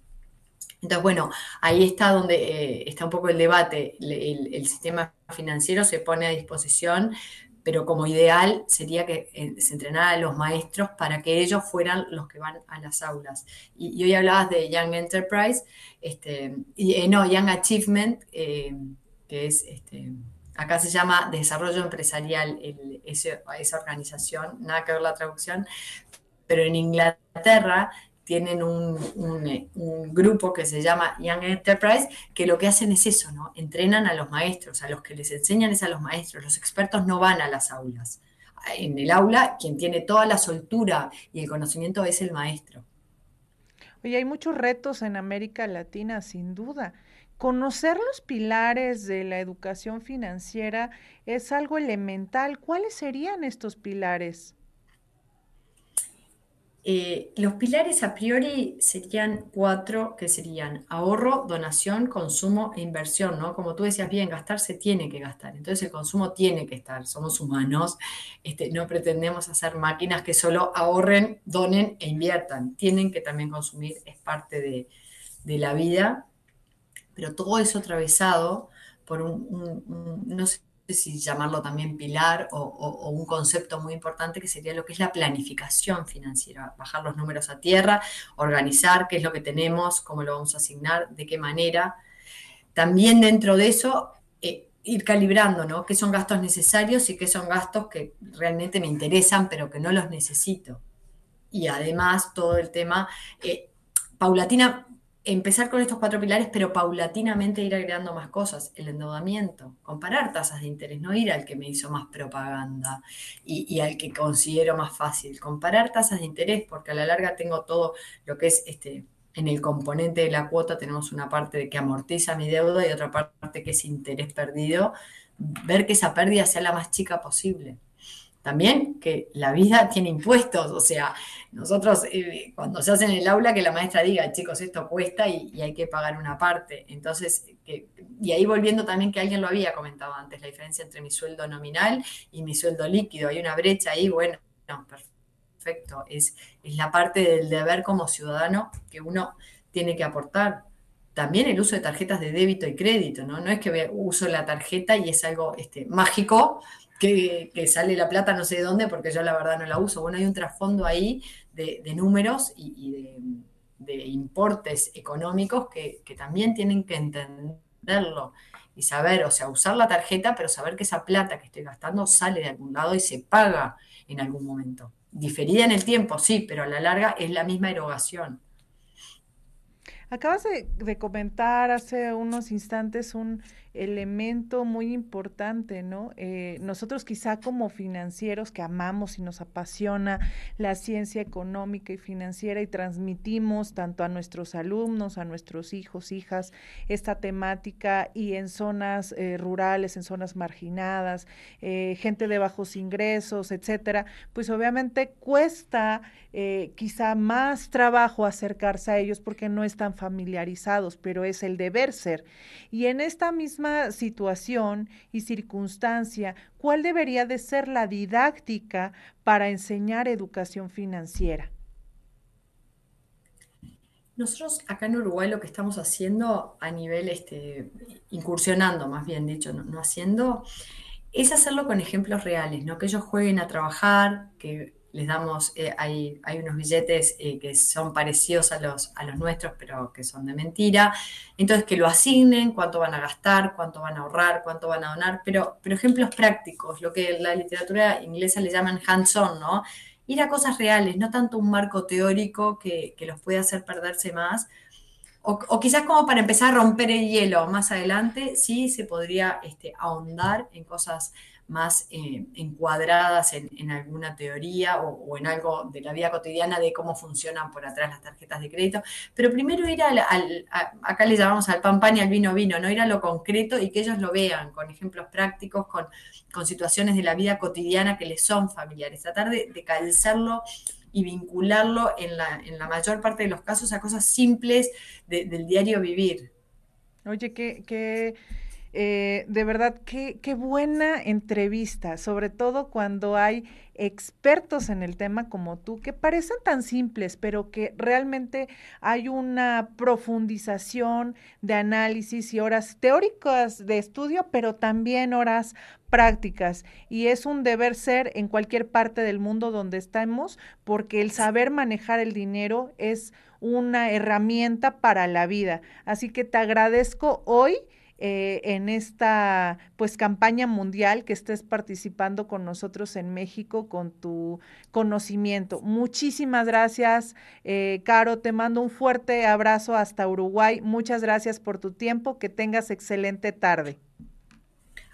Entonces, bueno, ahí está donde eh, está un poco el debate. el, sistema financiero se pone a disposición pero como ideal sería que eh, se entrenara a los maestros para que ellos fueran los que van a las aulas. Y, hoy hablabas de Young Enterprise, este, y, eh, no, Young Achievement, eh, que es, este, acá se llama Desarrollo Empresarial, esa organización, nada que ver la traducción, pero en Inglaterra tienen un, grupo que se llama Young Enterprise, que lo que hacen es eso, ¿no? Entrenan a los maestros, a los que les enseñan es a los maestros, los expertos no van a las aulas. En el aula, quien tiene toda la soltura y el conocimiento es el maestro. Oye, hay muchos retos en América Latina, sin duda. Conocer los pilares de la educación financiera es algo elemental. ¿Cuáles serían estos pilares? Eh, los pilares a priori serían cuatro, que serían ahorro, donación, consumo e inversión, ¿no? Como tú decías bien, gastar se tiene que gastar, entonces el consumo tiene que estar, somos humanos, este, no pretendemos hacer máquinas que solo ahorren, donen e inviertan, tienen que también consumir, es parte de, de la vida, pero todo eso atravesado por un, no sé si llamarlo también pilar o, un concepto muy importante que sería lo que es la planificación financiera, bajar los números a tierra, organizar qué es lo que tenemos, cómo lo vamos a asignar, de qué manera. También dentro de eso, eh, ir calibrando, ¿no? ¿Qué son gastos necesarios y qué son gastos que realmente me interesan, pero que no los necesito? Y además todo el tema, eh, paulatina, empezar con estos cuatro pilares, pero paulatinamente ir agregando más cosas. El endeudamiento, comparar tasas de interés, no ir al que me hizo más propaganda y, al que considero más fácil. Comparar tasas de interés, porque a la larga tengo todo lo que es este. En el componente de la cuota tenemos una parte que amortiza mi deuda y otra parte que es interés perdido. Ver que esa pérdida sea la más chica posible también que la vida tiene impuestos, o sea, nosotros eh, cuando se hace en el aula que la maestra diga, chicos, esto cuesta y, hay que pagar una parte. Entonces, y ahí volviendo también que alguien lo había comentado antes, la diferencia entre mi sueldo nominal y mi sueldo líquido, hay una brecha ahí, bueno, no, perfecto, es, es la parte del deber como ciudadano que uno tiene que aportar. También el uso de tarjetas de débito y crédito, ¿no? No es que uso la tarjeta y es algo este, mágico, que, sale la plata no sé de dónde, porque yo la verdad no la uso. Bueno, hay un trasfondo ahí de, números y, de, importes económicos que, también tienen que entenderlo y saber, o sea, usar la tarjeta, pero saber que esa plata que estoy gastando sale de algún lado y se paga en algún momento. Diferida en el tiempo, sí, pero a la larga es la misma erogación. Acabas de, comentar hace unos instantes un elemento muy importante, ¿no? Eh, nosotros quizá como financieros que amamos y nos apasiona la ciencia económica y financiera y transmitimos tanto a nuestros alumnos, a nuestros hijos, hijas, esta temática y en zonas eh, rurales, en zonas marginadas, eh, gente de bajos ingresos, etcétera, pues obviamente cuesta quizá más trabajo acercarse a ellos porque no están familiarizados, pero es el deber ser. Y en esta misma situación y circunstancia, ¿cuál debería de ser la didáctica para enseñar educación financiera? Nosotros acá en Uruguay lo que estamos haciendo a nivel, este, incursionando más bien dicho, no haciendo, es hacerlo con ejemplos reales, ¿no? Que ellos jueguen a trabajar, que les damos, eh, hay, hay, unos billetes eh, que son parecidos a los, a los nuestros, pero que son de mentira. Entonces, que lo asignen, cuánto van a gastar, cuánto van a ahorrar, cuánto van a donar, pero, pero ejemplos prácticos, lo que la literatura inglesa le llaman hands-on, ¿no? Ir a cosas reales, no tanto un marco teórico que, que los puede hacer perderse más. O, quizás como para empezar a romper el hielo más adelante, sí se podría este, ahondar en cosas más eh, encuadradas en, alguna teoría o, en algo de la vida cotidiana de cómo funcionan por atrás las tarjetas de crédito. Pero primero ir al, acá le llamamos al pan pan y al vino vino, no ir a lo concreto y que ellos lo vean con ejemplos prácticos, con, con situaciones de la vida cotidiana que les son familiares. Tratar de, de calzarlo y vincularlo en la, en la, mayor parte de los casos a cosas simples del diario vivir. Oye, qué, qué eh, de verdad, qué, qué buena entrevista, sobre todo cuando hay expertos en el tema como tú, que parecen tan simples, pero que realmente hay una profundización de análisis y horas teóricas de estudio, pero también horas prácticas. Y es un deber ser en cualquier parte del mundo donde estamos, porque el saber manejar el dinero es una herramienta para la vida. Así que te agradezco hoy eh, en esta pues campaña mundial que estés participando con nosotros en México con tu conocimiento. Muchísimas gracias, eh, Caro. Te mando un fuerte abrazo hasta Uruguay. Muchas gracias por tu tiempo. Que tengas excelente tarde.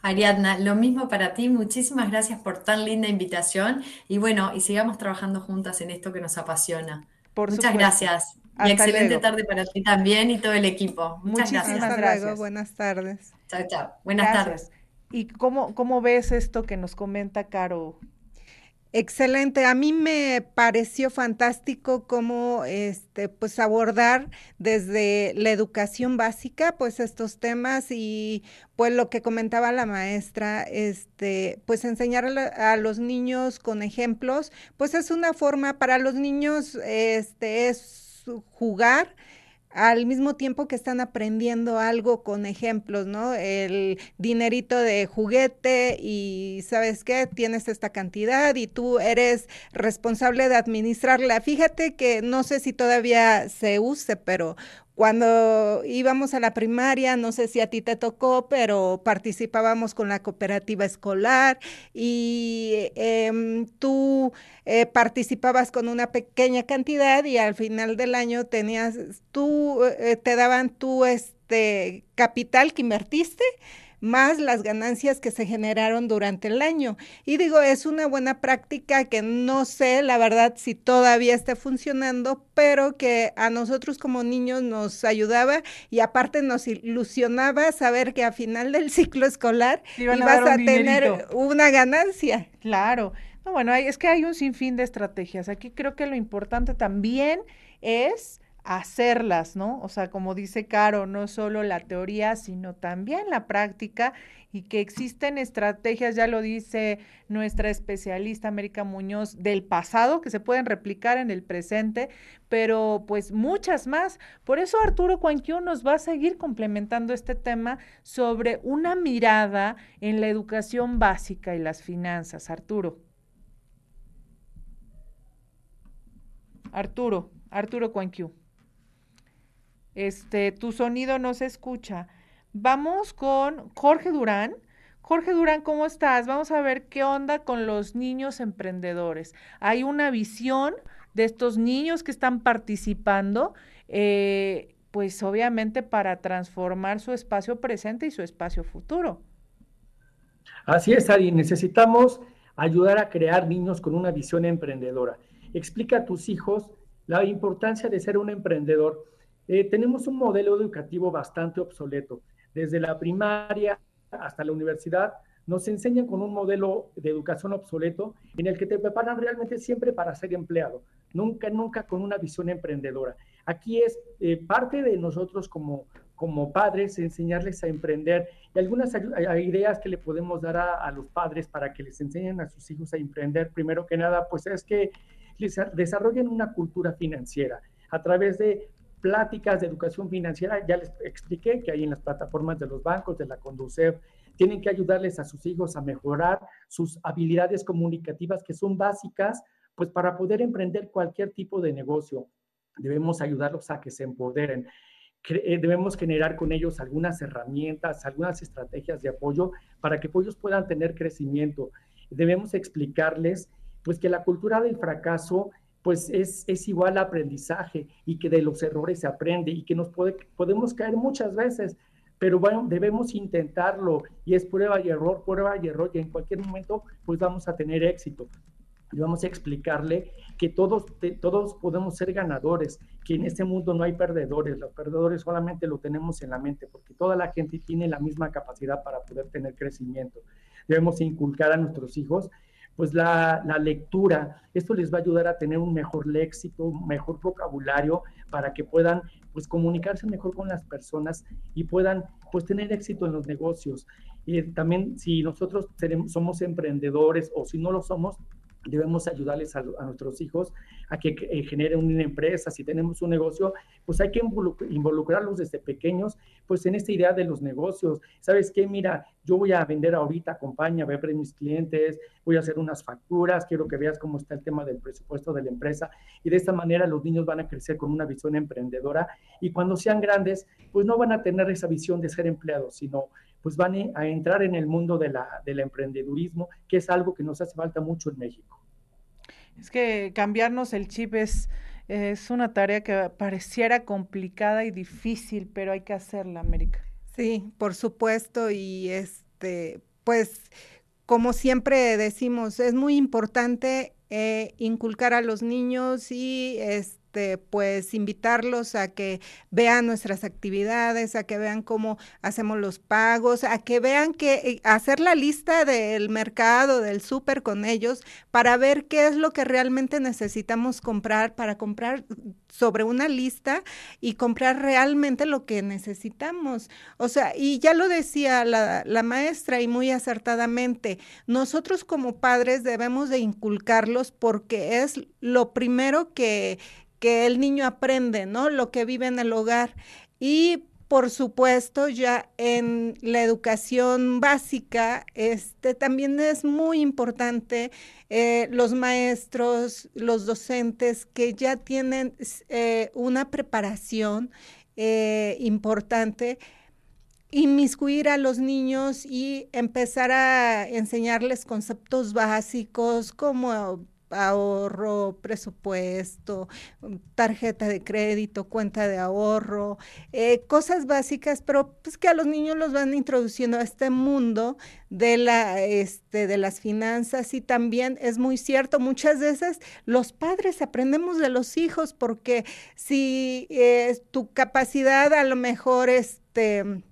Ariadna, lo mismo para ti, muchísimas gracias por tan linda invitación y bueno, y sigamos trabajando juntas en esto que nos apasiona. Muchas gracias. Y excelente tarde para ti también y todo el equipo. Muchas gracias. gracias. Buenas tardes. Chao, chao. Buenas tardes. ¿Y cómo, cómo ves esto que nos comenta Caro? Excelente. A mí me pareció fantástico cómo este, pues abordar desde la educación básica, pues estos temas y pues lo que comentaba la maestra, este, pues enseñar a, los niños con ejemplos, pues es una forma para los niños, este, es jugar al mismo tiempo que están aprendiendo algo con ejemplos, ¿no? El dinerito de juguete y sabes qué, tienes esta cantidad y tú eres responsable de administrarla. Fíjate que no sé si todavía se use, pero cuando íbamos a la primaria, no sé si a ti te tocó, pero participábamos con la cooperativa escolar y em, tú eh, participabas con una pequeña cantidad y al final del año tenías, tú, eh, te daban tu este capital que invertiste más las ganancias que se generaron durante el año. Y digo, es una buena práctica que no sé, la verdad, si todavía está funcionando, pero que a nosotros como niños nos ayudaba y aparte nos ilusionaba saber que a final del ciclo escolar ibas a, tener una ganancia. Claro. No, bueno, es que hay un sinfín de estrategias. Aquí creo que lo importante también es hacerlas, ¿no? O sea, como dice Caro, no solo la teoría, sino también la práctica y que existen estrategias, ya lo dice nuestra especialista América Muñoz, del pasado que se pueden replicar en el presente, pero pues muchas más. Por eso Arturo Cuanquiu nos va a seguir complementando este tema sobre una mirada en la educación básica y las finanzas. Arturo. Arturo, Arturo Cuanquiu. Este, tu sonido no se escucha. Vamos con Jorge Durán. Jorge Durán, ¿cómo estás? Vamos a ver qué onda con los niños emprendedores. Hay una visión de estos niños que están participando, eh, pues obviamente para transformar su espacio presente y su espacio futuro. Así es, Ari. Necesitamos ayudar a crear niños con una visión emprendedora. Explica a tus hijos la importancia de ser un emprendedor eh, tenemos un modelo educativo bastante obsoleto. Desde la primaria hasta la universidad nos enseñan con un modelo de educación obsoleto en el que te preparan realmente siempre para ser empleado, nunca, nunca con una visión emprendedora. Aquí es eh, parte de nosotros como, como padres enseñarles a emprender y algunas ideas que le podemos dar a, a, los padres para que les enseñen a sus hijos a emprender, primero que nada, pues es que les desarrollen una cultura financiera a través de pláticas de educación financiera, ya les expliqué que hay en las plataformas de los bancos, de la Conducef, tienen que ayudarles a sus hijos a mejorar sus habilidades comunicativas que son básicas, pues para poder emprender cualquier tipo de negocio. Debemos ayudarlos a que se empoderen. Eh, debemos generar con ellos algunas herramientas, algunas estrategias de apoyo para que ellos puedan tener crecimiento. Debemos explicarles pues que la cultura del fracaso pues es, es igual aprendizaje y que de los errores se aprende y que nos puede, podemos caer muchas veces, pero bueno, debemos intentarlo y es prueba y error, prueba y error y en cualquier momento pues vamos a tener éxito. Y vamos a explicarle que todos, todos podemos ser ganadores, que en este mundo no hay perdedores, los perdedores solamente lo tenemos en la mente, porque toda la gente tiene la misma capacidad para poder tener crecimiento. Debemos inculcar a nuestros hijos pues la, lectura, esto les va a ayudar a tener un mejor léxico, mejor vocabulario para que puedan pues comunicarse mejor con las personas y puedan pues tener éxito en los negocios. Y también si nosotros somos emprendedores o si no lo somos, debemos ayudarles a, nuestros hijos a que eh, generen una empresa. Si tenemos un negocio, pues hay que involucrarlos desde pequeños, pues en esta idea de los negocios. ¿Sabes qué? Mira, yo voy a vender ahorita, acompaña, voy a mis clientes, voy a hacer unas facturas, quiero que veas cómo está el tema del presupuesto de la empresa. Y de esta manera los niños van a crecer con una visión emprendedora y cuando sean grandes, pues no van a tener esa visión de ser empleados, sino pues van a entrar en el mundo de la, del emprendedurismo, que es algo que nos hace falta mucho en México. Es que cambiarnos el chip es, es una tarea que pareciera complicada y difícil, pero hay que hacerla, América. Sí, por supuesto, y este, pues, como siempre decimos, es muy importante eh, inculcar a los niños y este este, pues invitarlos a que vean nuestras actividades, a que vean cómo hacemos los pagos, a que vean que eh, hacer la lista del mercado, del súper con ellos, para ver qué es lo que realmente necesitamos comprar, para comprar sobre una lista y comprar realmente lo que necesitamos. O sea, y ya lo decía la, la maestra y muy acertadamente, nosotros como padres debemos de inculcarlos porque es lo primero que que el niño aprende, ¿no? Lo que vive en el hogar. Y por supuesto, ya en la educación básica, este también es muy importante eh, los maestros, los docentes que ya tienen eh, una preparación eh, importante inmiscuir a los niños y empezar a enseñarles conceptos básicos como ahorro, presupuesto, tarjeta de crédito, cuenta de ahorro, eh, cosas básicas, pero pues que a los niños los van introduciendo a este mundo de la este de las finanzas y también es muy cierto muchas veces los padres aprendemos de los hijos porque si eh, tu capacidad a lo mejor este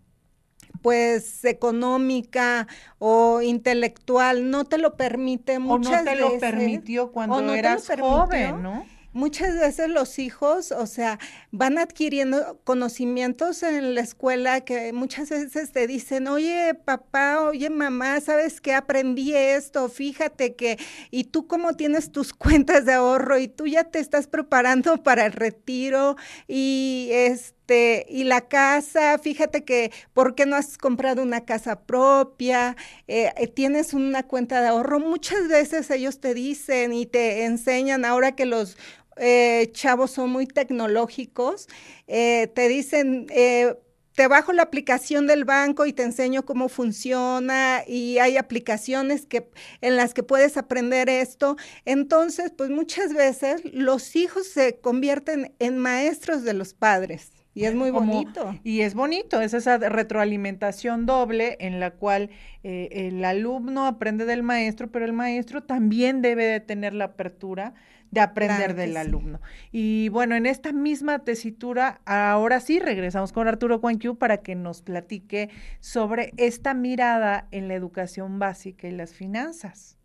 pues económica o intelectual no te lo permite muchas o no te lo permitió cuando eras joven, ¿no? Muchas veces los hijos, o sea, van adquiriendo conocimientos en la escuela que muchas veces te dicen, oye papá, oye mamá, ¿sabes qué? Aprendí esto, fíjate que, y tú cómo tienes tus cuentas de ahorro y tú ya te estás preparando para el retiro y este, y la casa, fíjate que, ¿por qué no has comprado una casa propia? Eh, eh, tienes una cuenta de ahorro. Muchas veces ellos te dicen y te enseñan ahora que los eh, chavos son muy tecnológicos, eh, te dicen, te bajo la aplicación del banco y te enseño cómo funciona y hay aplicaciones que, en las que puedes aprender esto. Entonces, pues muchas veces los hijos se convierten en maestros de los padres. Y es muy bonito. y es bonito, es esa retroalimentación doble en la cual el alumno aprende del maestro, pero el maestro también debe de tener la apertura de aprender del alumno. Y bueno, en esta misma tesitura, ahora sí regresamos con Arturo Cuanquiu para que nos platique sobre esta mirada en la educación básica y las finanzas.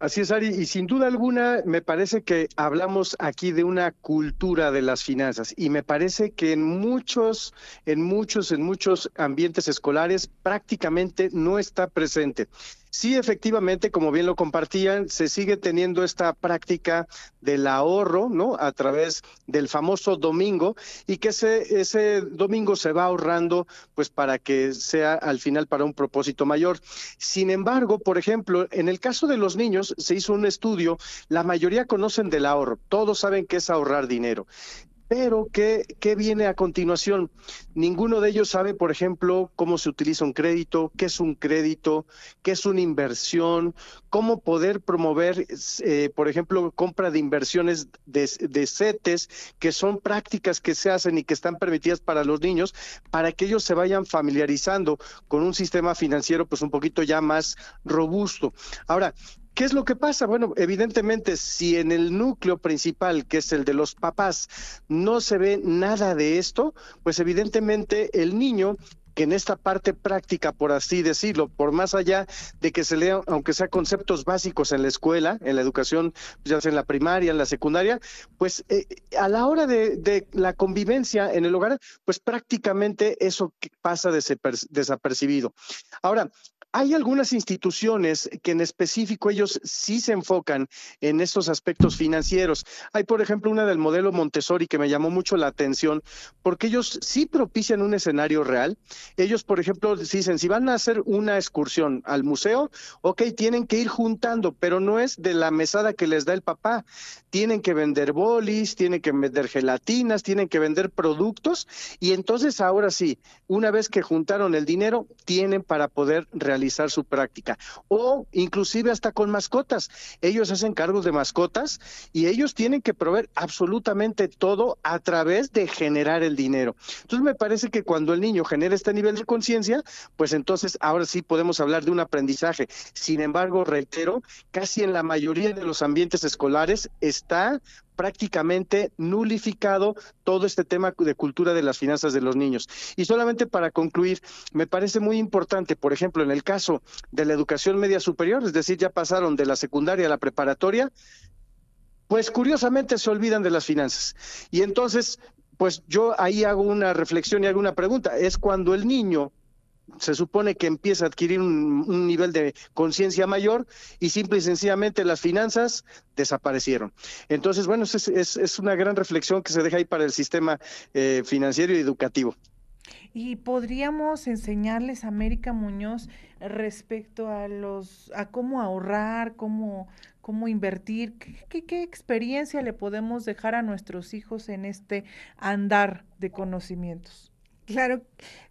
Así es, Ari, y sin duda alguna me parece que hablamos aquí de una cultura de las finanzas y me parece que en muchos, en muchos, en muchos ambientes escolares prácticamente no está presente. Sí, efectivamente, como bien lo compartían, se sigue teniendo esta práctica del ahorro, ¿no? A través del famoso domingo y que ese, ese domingo se va ahorrando, pues para que sea al final para un propósito mayor. Sin embargo, por ejemplo, en el caso de los niños se hizo un estudio, la mayoría conocen del ahorro, todos saben qué es ahorrar dinero. Pero, ¿qué, ¿qué, viene a continuación? Ninguno de ellos sabe, por ejemplo, cómo se utiliza un crédito, qué es un crédito, qué es una inversión, cómo poder promover, eh, por ejemplo, compra de inversiones de, de CETES, que son prácticas que se hacen y que están permitidas para los niños, para que ellos se vayan familiarizando con un sistema financiero pues un poquito ya más robusto. Ahora, ¿Qué es lo que pasa? Bueno, evidentemente, si en el núcleo principal, que es el de los papás, no se ve nada de esto, pues evidentemente el niño que en esta parte práctica, por así decirlo, por más allá de que se lean, aunque sea conceptos básicos en la escuela, en la educación, ya sea en la primaria, en la secundaria, pues eh, a la hora de, de, la convivencia en el hogar, pues prácticamente eso pasa desapercibido. Ahora, hay algunas instituciones que en específico ellos sí se enfocan en estos aspectos financieros. Hay, por ejemplo, una del modelo Montessori que me llamó mucho la atención porque ellos sí propician un escenario real. Ellos, por ejemplo, dicen, si van a hacer una excursión al museo, ok, tienen que ir juntando, pero no es de la mesada que les da el papá. Tienen que vender bolis, tienen que vender gelatinas, tienen que vender productos y entonces ahora sí, una vez que juntaron el dinero, tienen para poder realizar su práctica. O inclusive hasta con mascotas. Ellos hacen cargos de mascotas y ellos tienen que proveer absolutamente todo a través de generar el dinero. Entonces me parece que cuando el niño genera este nivel de conciencia, pues entonces ahora sí podemos hablar de un aprendizaje. Sin embargo, reitero, casi en la mayoría de los ambientes escolares está prácticamente nulificado todo este tema de cultura de las finanzas de los niños. Y solamente para concluir, me parece muy importante, por ejemplo, en el caso de la educación media superior, es decir, ya pasaron de la secundaria a la preparatoria, pues curiosamente se olvidan de las finanzas. Y entonces, pues yo ahí hago una reflexión y hago una pregunta, es cuando el niño se supone que empieza a adquirir un, nivel de conciencia mayor y simple y sencillamente las finanzas desaparecieron. Entonces, bueno, es, es, una gran reflexión que se deja ahí para el sistema eh, financiero y educativo. Y podríamos enseñarles a América Muñoz respecto a los, a cómo ahorrar, cómo, cómo invertir, ¿Qué, qué experiencia le podemos dejar a nuestros hijos en este andar de conocimientos. Claro,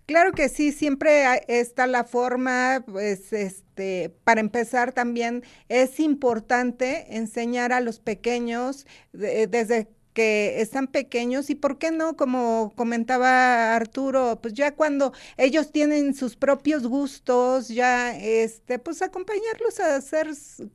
claro que sí, siempre está la forma, pues, este, para empezar también es importante enseñar a los pequeños desde que están pequeños y por qué no, como comentaba Arturo, pues ya cuando ellos tienen sus propios gustos, ya este, pues acompañarlos a hacer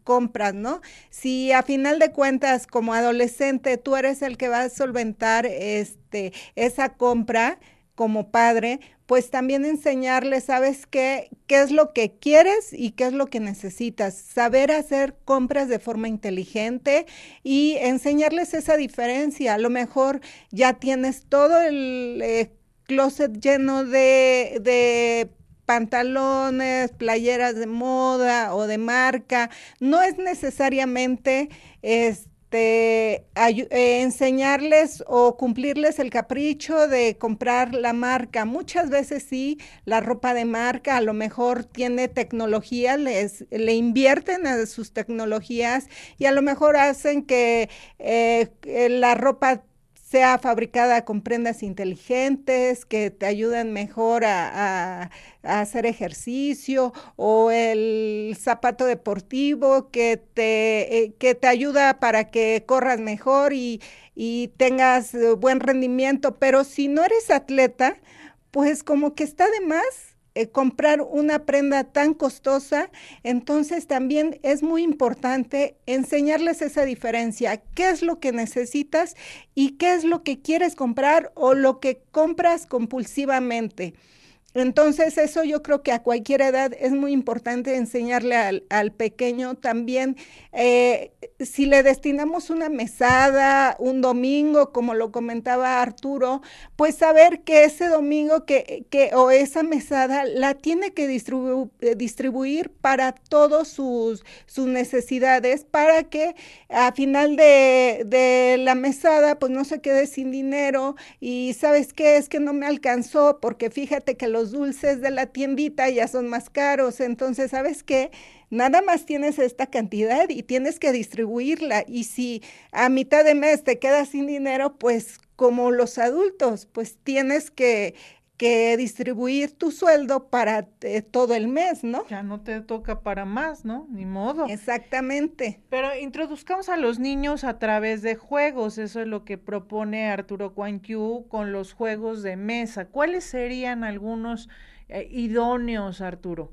compras, ¿no? Si a final de cuentas como adolescente tú eres el que va a solventar este esa compra, como padre, pues también enseñarle, ¿sabes qué? ¿Qué es lo que quieres y qué es lo que necesitas? Saber hacer compras de forma inteligente y enseñarles esa diferencia. A lo mejor ya tienes todo el eh, closet lleno de, de pantalones, playeras de moda o de marca. No es necesariamente... Este, este, eh, enseñarles o cumplirles el capricho de comprar la marca. Muchas veces sí, la ropa de marca a lo mejor tiene tecnología, les, le invierten a sus tecnologías y a lo mejor hacen que eh, la ropa sea fabricada con prendas inteligentes que te ayuden mejor a, hacer ejercicio o el zapato deportivo que te, eh, que te ayuda para que corras mejor y, y tengas buen rendimiento. Pero si no eres atleta, pues como que está de más eh, comprar una prenda tan costosa, entonces también es muy importante enseñarles esa diferencia, qué es lo que necesitas y qué es lo que quieres comprar o lo que compras compulsivamente. Entonces, eso yo creo que a cualquier edad es muy importante enseñarle al, pequeño también. Eh, si le destinamos una mesada, un domingo, como lo comentaba Arturo, pues saber que ese domingo que, que o esa mesada la tiene que eh, distribuir para todos sus, sus necesidades, para que a final de, de la mesada, pues no se quede sin dinero y sabes qué es que no me alcanzó, porque fíjate que los dulces de la tiendita ya son más caros, entonces, ¿sabes qué? Nada más tienes esta cantidad y tienes que distribuirla. Y si a mitad de mes te quedas sin dinero, pues como los adultos, pues tienes que que distribuir tu sueldo para eh, todo el mes, ¿no? Ya no te toca para más, ¿no? Ni modo. Exactamente. Pero introduzcamos a los niños a través de juegos, eso es lo que propone Arturo Yu con los juegos de mesa. ¿Cuáles serían algunos eh, idóneos, Arturo?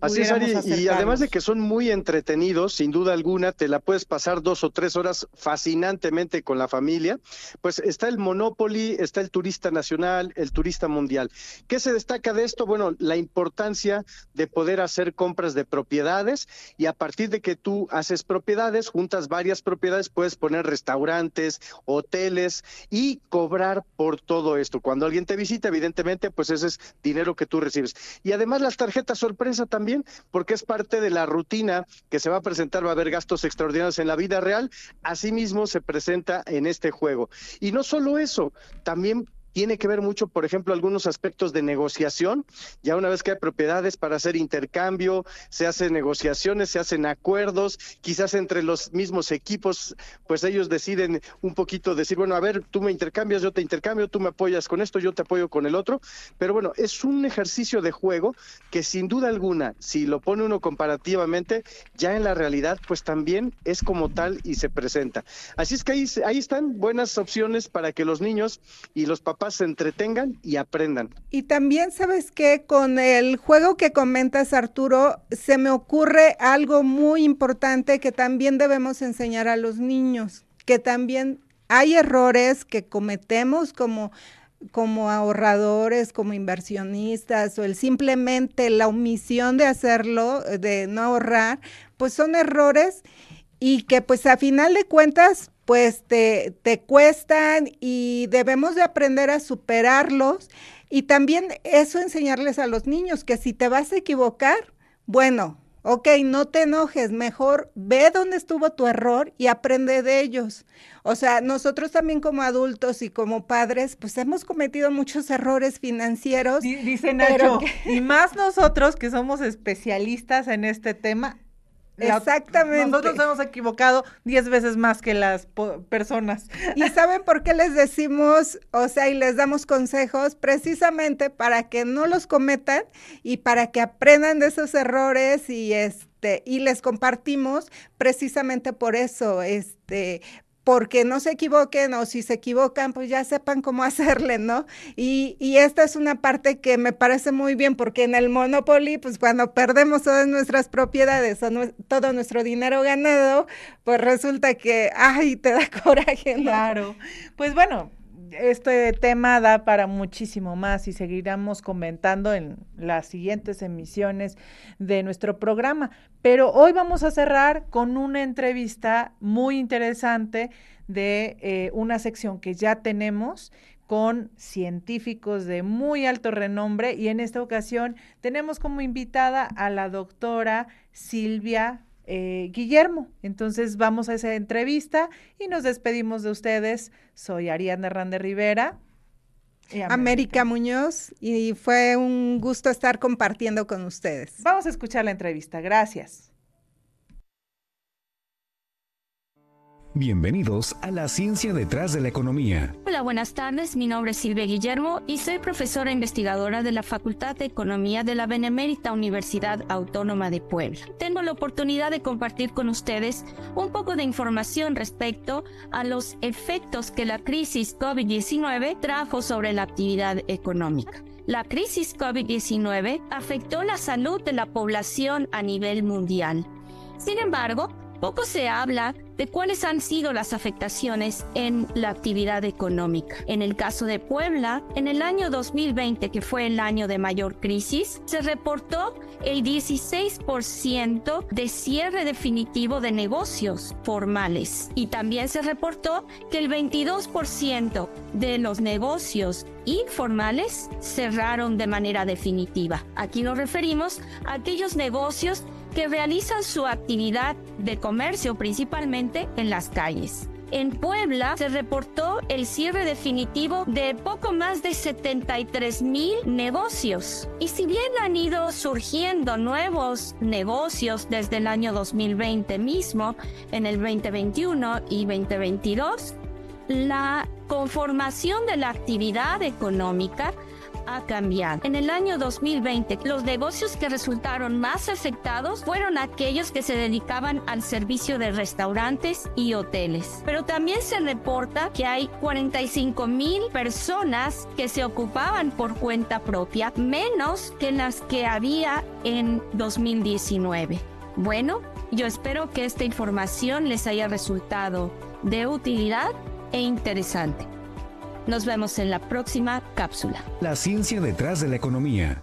Así es, y además de que son muy entretenidos, sin duda alguna, te la puedes pasar dos o tres horas fascinantemente con la familia, pues está el Monopoly, está el turista nacional, el turista mundial. ¿Qué se destaca de esto? Bueno, la importancia de poder hacer compras de propiedades y a partir de que tú haces propiedades, juntas varias propiedades, puedes poner restaurantes, hoteles y cobrar por todo esto. Cuando alguien te visita, evidentemente, pues ese es dinero que tú recibes. Y además las tarjetas sorpresa también, porque es parte de la rutina que se va a presentar, va a haber gastos extraordinarios en la vida real, asimismo se presenta en este juego. Y no solo eso, también tiene que ver mucho, por ejemplo, algunos aspectos de negociación. Ya una vez que hay propiedades para hacer intercambio, se hacen negociaciones, se hacen acuerdos, quizás entre los mismos equipos, pues ellos deciden un poquito decir, bueno, a ver, tú me intercambias, yo te intercambio, tú me apoyas con esto, yo te apoyo con el otro. Pero bueno, es un ejercicio de juego que sin duda alguna, si lo pone uno comparativamente, ya en la realidad, pues también es como tal y se presenta. Así es que ahí, ahí están buenas opciones para que los niños y los papás se entretengan y aprendan. Y también sabes que con el juego que comentas Arturo, se me ocurre algo muy importante que también debemos enseñar a los niños, que también hay errores que cometemos como como ahorradores, como inversionistas, o el simplemente la omisión de hacerlo, de no ahorrar, pues son errores y que pues a final de cuentas pues te, te cuestan y debemos de aprender a superarlos Y también eso enseñarles a los niños que si te vas a equivocar, bueno, ok, no te enojes, mejor ve dónde estuvo tu error y aprende de ellos. O sea, nosotros también como adultos y como padres, pues hemos cometido muchos errores financieros. Dice Nacho, y más nosotros que somos especialistas en este tema, Exactamente. Nosotros hemos equivocado diez veces más que las personas. ¿Y saben por qué les decimos, o sea, y les damos consejos? Precisamente para que no los cometan y para que aprendan de esos errores y este, y les compartimos precisamente por eso, este, porque no se equivoquen o si se equivocan, pues ya sepan cómo hacerle, ¿no? Y, y, esta es una parte que me parece muy bien porque en el Monopoly, pues cuando perdemos todas nuestras propiedades o todo nuestro dinero ganado, pues resulta que, ay, te da coraje, ¿no? Claro. Pues bueno, este tema da para muchísimo más y seguiremos comentando en las siguientes emisiones de nuestro programa. Pero hoy vamos a cerrar con una entrevista muy interesante de eh, una sección que ya tenemos con científicos de muy alto renombre y en esta ocasión tenemos como invitada a la doctora Silvia eh, Guillermo. Entonces vamos a esa entrevista y nos despedimos de ustedes. Soy Ariana Hernández Rivera. América Muñoz y fue un gusto estar compartiendo con ustedes. Vamos a escuchar la entrevista. Gracias. Bienvenidos a la ciencia detrás de la economía. Hola, buenas tardes. Mi nombre es Silvia Guillermo y soy profesora investigadora de la Facultad de Economía de la Benemérita Universidad Autónoma de Puebla. Tengo la oportunidad de compartir con ustedes un poco de información respecto a los efectos que la crisis COVID-19 trajo sobre la actividad económica. La crisis COVID-19 afectó la salud de la población a nivel mundial. Sin embargo, poco se habla de cuáles han sido las afectaciones en la actividad económica. En el caso de Puebla, en el año 2020, que fue el año de mayor crisis, se reportó el 16% de cierre definitivo de negocios formales y también se reportó que el 22% de los negocios informales cerraron de manera definitiva. Aquí nos referimos a aquellos negocios que realizan su actividad de comercio principalmente en las calles. En Puebla se reportó el cierre definitivo de poco más de 73 mil negocios. Y si bien han ido surgiendo nuevos negocios desde el año 2020 mismo, en el 2021 y 2022, la conformación de la actividad económica En el año 2020, los negocios que resultaron más afectados fueron aquellos que se dedicaban al servicio de restaurantes y hoteles. Pero también se reporta que hay 45 mil personas que se ocupaban por cuenta propia, menos que las que había en 2019. Bueno, yo espero que esta información les haya resultado de utilidad e interesante. Nos vemos en la próxima cápsula. La ciencia detrás de la economía.